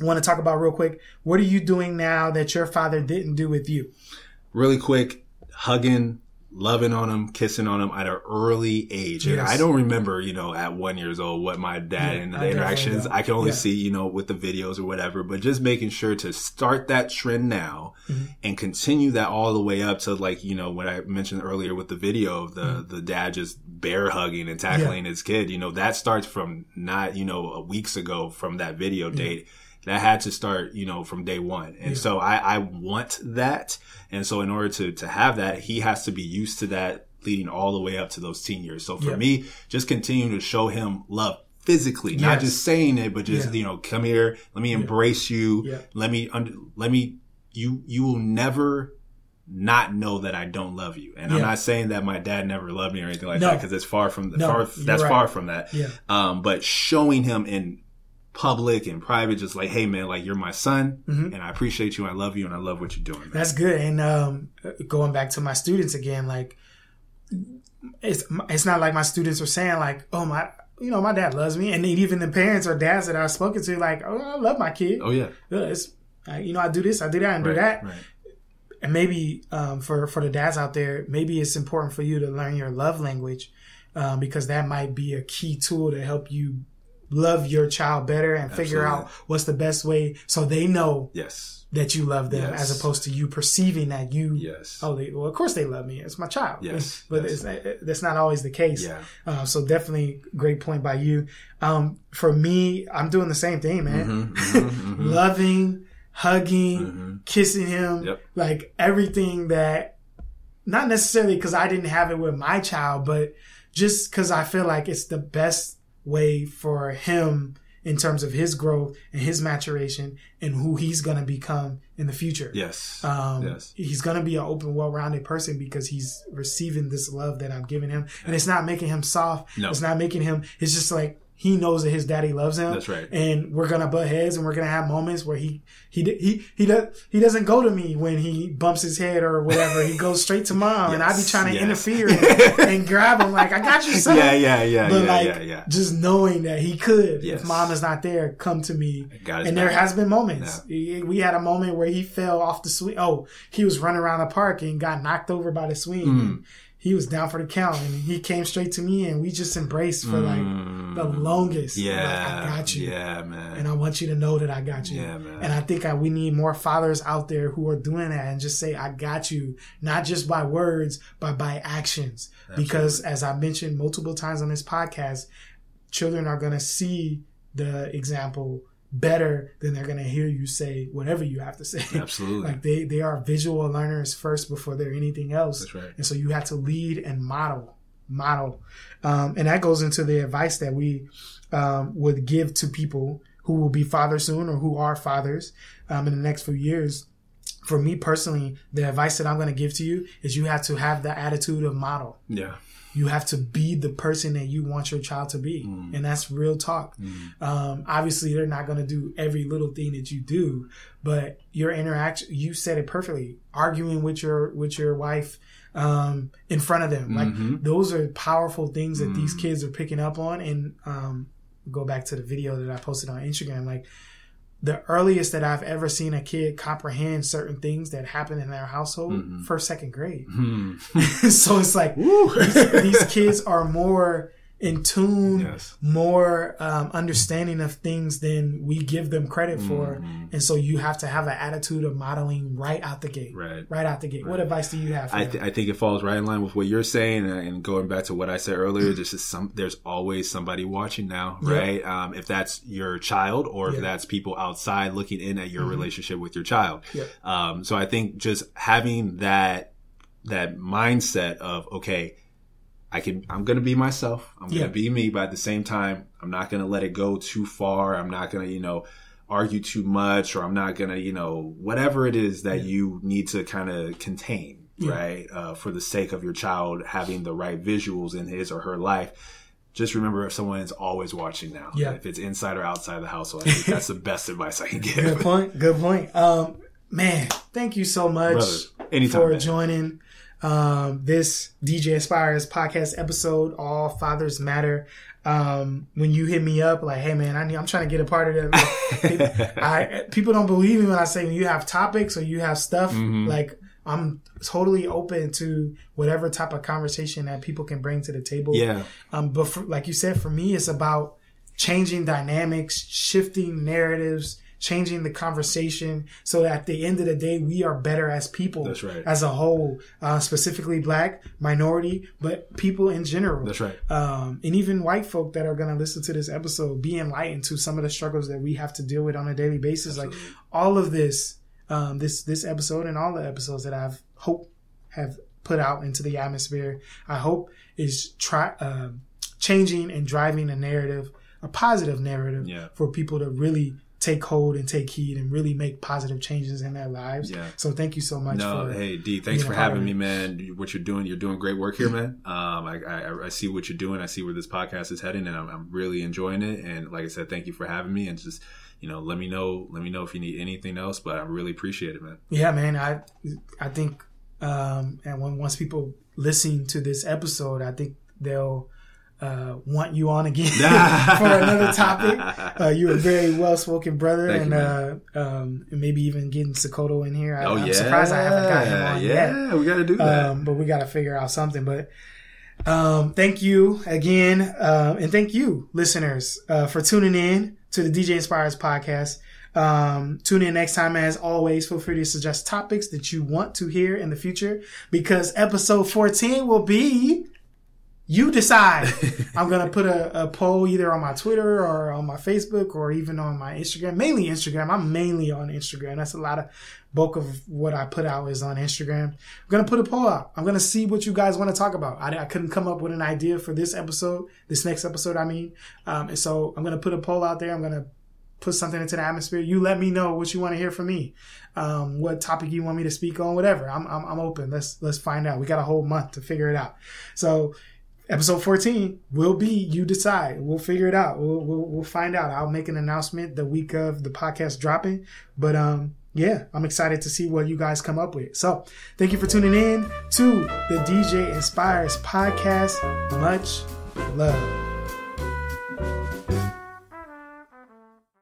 I want to talk about real quick. What are you doing now that your father didn't do with you? Really quick, hugging, loving on him, kissing on him at an early age. And I don't remember, you know, at one years old what my dad yeah, and the I interactions. I can only yeah. see, you know, with the videos or whatever, but just making sure to start that trend now mm-hmm. and continue that all the way up to like, you know, what I mentioned earlier with the video of the, mm-hmm. the dad just bear hugging and tackling yeah. his kid, you know, that starts from not, you know, weeks ago from that video date that had to start, you know, from day one. And yeah. so I, I want that. And so in order to, to have that, he has to be used to that leading all the way up to those teen years. So for yeah. me, just continue to show him love physically, yes. not just saying it, but just, yeah. you know, come here, let me embrace you. Let me, under, let me, you, you will never not know that I don't love you. And yeah. I'm not saying that my dad never loved me or anything like no. that because it's far from no, far, that's right. far from that. Yeah. Um, but showing him in public and private, just like, hey man, like you're my son, mm-hmm. and I appreciate you, I love you, and I love what you're doing. Man. That's good. And um, going back to my students again, like it's it's not like my students are saying like, oh my. You know, my dad loves me, and even the parents or dads that I've spoken to, like, oh, I love my kid. Oh yeah, it's, you know, I do this, I do that, and right, do that. Right. And maybe um, for for the dads out there, maybe it's important for you to learn your love language um, because that might be a key tool to help you love your child better and Absolutely. figure out what's the best way so they know yes that you love them yes. as opposed to you perceiving that you yes oh they, well of course they love me it's my child yes but yes. It's, that's not always the case yeah uh, so definitely great point by you um, for me I'm doing the same thing man mm-hmm, mm-hmm, mm-hmm. loving hugging mm-hmm. kissing him yep. like everything that not necessarily because I didn't have it with my child but just because I feel like it's the best way for him in terms of his growth and his maturation and who he's going to become in the future. Yes. Um, yes. He's going to be an open, well-rounded person because he's receiving this love that I'm giving him. And it's not making him soft. No. It's not making him, it's just like, he knows that his daddy loves him. That's right. And we're gonna butt heads, and we're gonna have moments where he he he he does he doesn't go to me when he bumps his head or whatever. he goes straight to mom, yes, and I be trying to yes. interfere and, and, grab him like I got you, son. Yeah, yeah, yeah. But yeah, like yeah, yeah. just knowing that he could, yes. if mom is not there, come to me. and back. there has been moments. Yeah. We had a moment where he fell off the swing. Oh, he was running around the park and got knocked over by the swing. Mm he was down for the count and he came straight to me and we just embraced for like mm. the longest. Yeah. Like, I got you. Yeah, man. And I want you to know that I got you. Yeah, man. And I think I, we need more fathers out there who are doing that and just say, I got you, not just by words, but by actions. Absolutely. Because as I mentioned multiple times on this podcast, children are going to see the example better than they're gonna hear you say whatever you have to say. Absolutely. like they they are visual learners first before they're anything else. That's right. And so you have to lead and model, model, um, and that goes into the advice that we um, would give to people who will be fathers soon or who are fathers um, in the next few years. For me personally, the advice that I'm going to give to you is you have to have the attitude of model. Yeah you have to be the person that you want your child to be mm. and that's real talk mm. um, obviously they're not going to do every little thing that you do but your interaction you said it perfectly arguing with your with your wife um, in front of them like mm-hmm. those are powerful things that mm. these kids are picking up on and um, go back to the video that i posted on instagram like the earliest that I've ever seen a kid comprehend certain things that happen in their household, mm-hmm. first, second grade. Mm-hmm. so it's like these, these, kids are more in tune, yes. more um, understanding of things than we give them credit for. Mm-hmm. And so you have to have an attitude of modeling right out the gate. Right. Right out the gate. Right. What advice do you have? I, th- I, think it falls right in line with what you're saying. And going back to what I said earlier, mm-hmm. there's some, there's always somebody watching now, right? Um, if that's your child or if that's people outside looking in at your mm-hmm. relationship with your child. Yep. Um, so I think just having that, that mindset of, okay, I can, I'm going to be myself. I'm going to be me, but at the same time, I'm not going to let it go too far. I'm not going to, you know, argue too much or I'm not going to, you know, whatever it is that yeah. you need to kind of contain, yeah. right? Uh, for the sake of your child having the right visuals in his or her life. Just remember if someone is always watching now. Yeah. If it's inside or outside the household, I think that's the best advice I can give. Good point. Good point. Um, man, thank you so much Brother, anytime, for man. joining um, this DJ Inspires podcast episode, All Fathers Matter. Um, when you hit me up, like, hey man, I need, I'm trying to get a part of that. I, people don't believe me when I say when you have topics or you have stuff, mm-hmm. like, I'm totally open to whatever type of conversation that people can bring to the table. Yeah. Um, but for, like you said, for me, it's about changing dynamics, shifting narratives, changing the conversation so that at the end of the day we are better as people that's right as a whole uh, specifically black minority but people in general that's right um, and even white folk that are going to listen to this episode be enlightened to some of the struggles that we have to deal with on a daily basis Absolutely. like all of this um, this this episode and all the episodes that i've hope have put out into the atmosphere i hope is try uh, changing and driving a narrative a positive narrative yeah. for people to really take hold and take heed and really make positive changes in their lives. Yeah. So thank you so much. No, hey D, thanks for having me, man. What you're doing, you're doing great work here, man. Um, I, I, I, see what you're doing. I see where this podcast is heading, and I'm, I'm, really enjoying it. And like I said, thank you for having me, and just you know, let me know, let me know if you need anything else. But I really appreciate it, man. Yeah, man. I I think, um, and when once people listen to this episode, I think they'll uh, want you on again for another topic. Uh, you're a very well spoken brother, Thank and, you, uh, um, maybe even getting Sokoto in here. I, oh, I'm yeah. surprised I haven't got him on yeah, yet. we got to do that. Um, but we got to figure out something. But um, thank you again, uh, and thank you, listeners, uh, for tuning in to the DJ Inspires podcast. Um, tune in next time. As always, feel free to suggest topics that you want to hear in the future because episode 14 will be you decide. I'm gonna put a, a, poll either on my Twitter or on my Facebook or even on my Instagram. Mainly Instagram. I'm mainly on Instagram. That's a lot of bulk of what I put out is on Instagram. I'm gonna put a poll out. I'm gonna see what you guys want to talk about. I, I, couldn't come up with an idea for this episode, this next episode. I mean, um, and so I'm gonna put a poll out there. I'm gonna put something into the atmosphere. You let me know what you want to hear from me, um, what topic you want me to speak on, whatever. I'm, I'm I'm open. Let's let's find out. We got a whole month to figure it out. So episode 14 will be you decide. We'll figure it out. We'll, we'll, we'll find out. I'll make an announcement the week of the podcast dropping. But um yeah i'm excited to see what you guys come up with. So thank you for tuning in to the dj inspires podcast. Much love